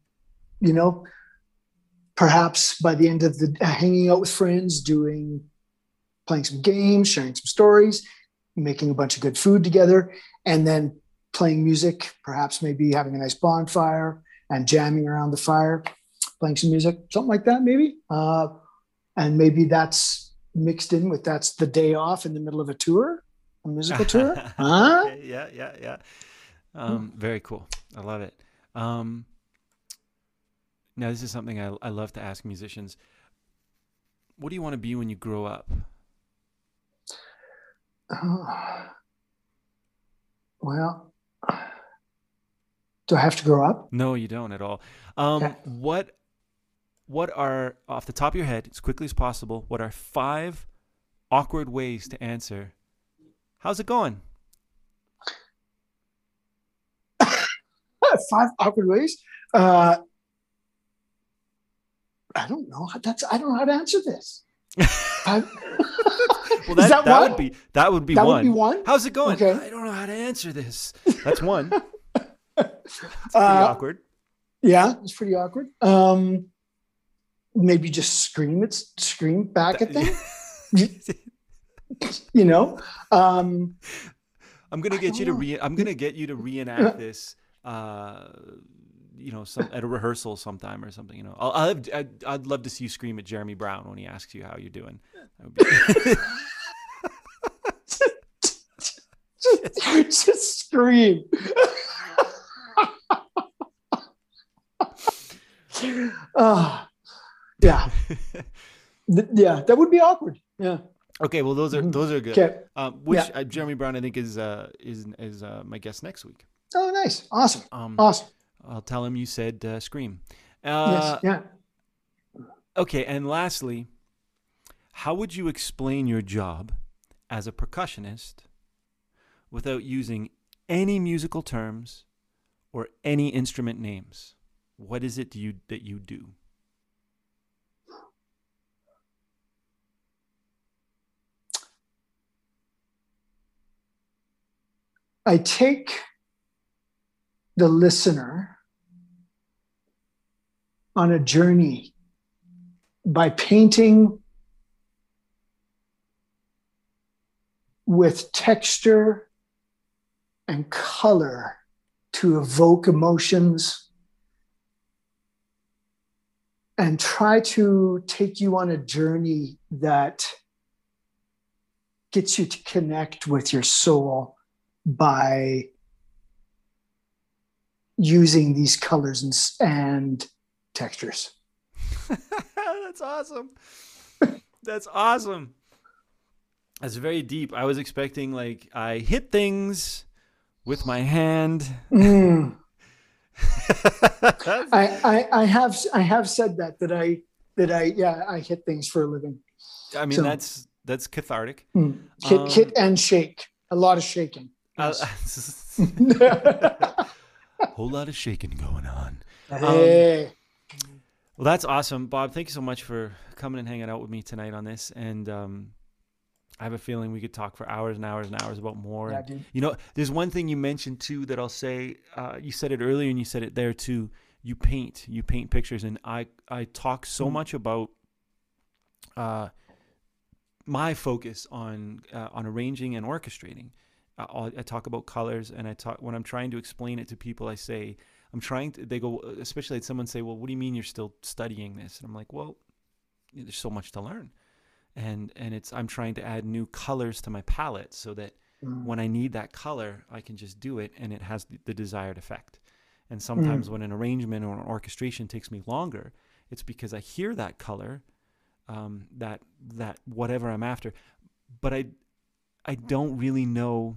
you know, perhaps by the end of the uh, hanging out with friends, doing, playing some games, sharing some stories, making a bunch of good food together, and then playing music, perhaps maybe having a nice bonfire and jamming around the fire, playing some music, something like that, maybe. Uh, and maybe that's mixed in with that's the day off in the middle of a tour a musical tour. huh? Okay, yeah, yeah, yeah. Um, very cool. I love it. Um, now, this is something I, I love to ask musicians. What do you want to be when you grow up? Uh, well, do I have to grow up? No, you don't at all. Um, okay. What What are off the top of your head, as quickly as possible? What are five awkward ways to answer How's it going? Five awkward ways. Uh, I don't know. That's I don't know how to answer this. well, that, that, that would be that would be that one. Would be one. How's it going? Okay. I don't know how to answer this. That's one. It's pretty uh, awkward. Yeah, it's pretty awkward. Um, maybe just scream it, scream back at them. you know? Um i'm gonna get you to re i'm gonna get you to reenact this uh you know some at a rehearsal sometime or something you know? I'll, I'll have, I'd, I'd love to see you scream at jeremy brown when he asks you how you're doing. Be... just, just scream. Uh, yeah yeah that would be awkward yeah Okay, well those are mm-hmm. those are good. Okay. Um, which yeah. uh, Jeremy Brown I think is uh, is is uh, my guest next week. Oh, nice, awesome, um, awesome. I'll tell him you said uh, scream. Uh, yes. Yeah. Okay, and lastly, how would you explain your job as a percussionist without using any musical terms or any instrument names? What is it you that you do? I take the listener on a journey by painting with texture and color to evoke emotions and try to take you on a journey that gets you to connect with your soul by using these colors and, and textures. That's awesome. That's awesome. That's very deep. I was expecting like I hit things with my hand. Mm. I, I, I have I have said that that I that I yeah I hit things for a living. I mean So- that's that's cathartic. Mm. Hit Um, hit and shake. A lot of shaking. Uh, whole lot of shaking going on. hey. Well, that's awesome, Bob. Thank you so much for coming and hanging out with me tonight on this. And um, I have a feeling we could talk for hours and hours and hours about more. Yeah, And, you know, there's one thing you mentioned too that I'll say. Uh, you said it earlier, and you said it there too. You paint, you paint pictures, and I I talk so Mm. much about uh, my focus on uh, on arranging and orchestrating. I'll- I talk about colors, and I talk when I'm trying to explain it to people. I say I'm trying to. They go, especially someone say, "Well, what do you mean you're still studying this?" And I'm like, "Well, there's so much to learn." And and it's I'm trying to add new colors to my palette so that Mm. when I need that color, I can just do it and it has the, the desired effect. And sometimes when an arrangement or an orchestration takes me longer, it's because I hear that color, um, that that whatever I'm after, but I I don't really know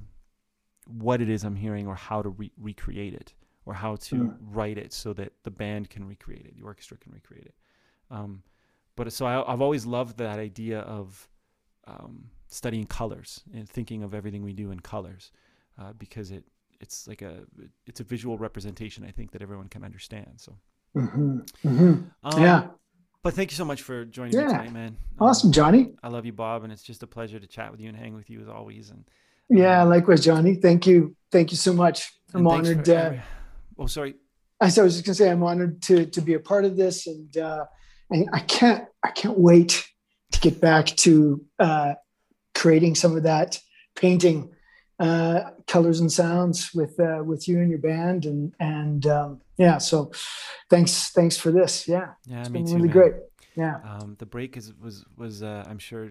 what it is I'm hearing or how to re- recreate it or how to Mm. write it so that the band can recreate it, the orchestra can recreate it. Um, but so I, I've always loved that idea of um, studying colors and thinking of everything we do in colors uh, because it it's like a it's a visual representation I think that everyone can understand. So Mhm. Mhm. um, Yeah. But thank you so much for joining me tonight, man. Um, Awesome, Johnny. I love you, Bob, and it's just a pleasure to chat with you and hang with you as always. And, Yeah, likewise, Johnny. Thank you. Thank you so much. I'm honored. for Uh, oh, sorry. I so I was just gonna say I'm honored to to be a part of this, and uh, and I can't I can't wait to get back to uh, creating some of that painting uh, colors and sounds with uh, with you and your band, and and um, yeah. So thanks thanks for this. Yeah, Yeah, it's been really man. great. Yeah. Um, the break is was was uh, I'm sure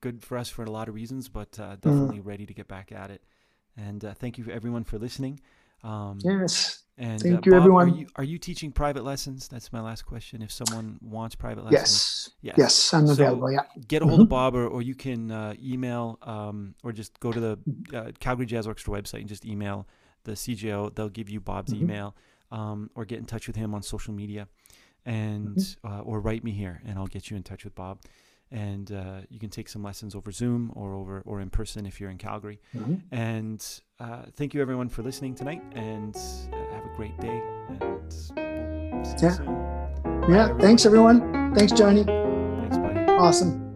good for us for a lot of reasons, but uh, Mm-hmm. definitely ready to get back at it. And uh, thank you everyone for listening. Um, Yes. And Thank uh, you, Bob, everyone. Are you, are you teaching private lessons? That's my last question. If someone wants private lessons, Yes. Yes. Yes. I'm So- available. Yeah. get a hold of Mhm. Bob, or, or you can uh, email, um, or just go to the Mm-hmm. uh, Calgary Jazz Orchestra website and just email the CJO. They'll give you Bob's Mhm. email, um, or get in touch with him on social media, and Mm-hmm. uh, or write me here, and I'll get you in touch with Bob. And uh, you can take some lessons over Zoom or over or in person if you're in Calgary. Mhm. And uh, thank you everyone for listening tonight, and uh, have a great day. And we'll see you Yeah. Yeah. Thanks, everyone. Thanks, Johnny. Thanks, buddy. Awesome.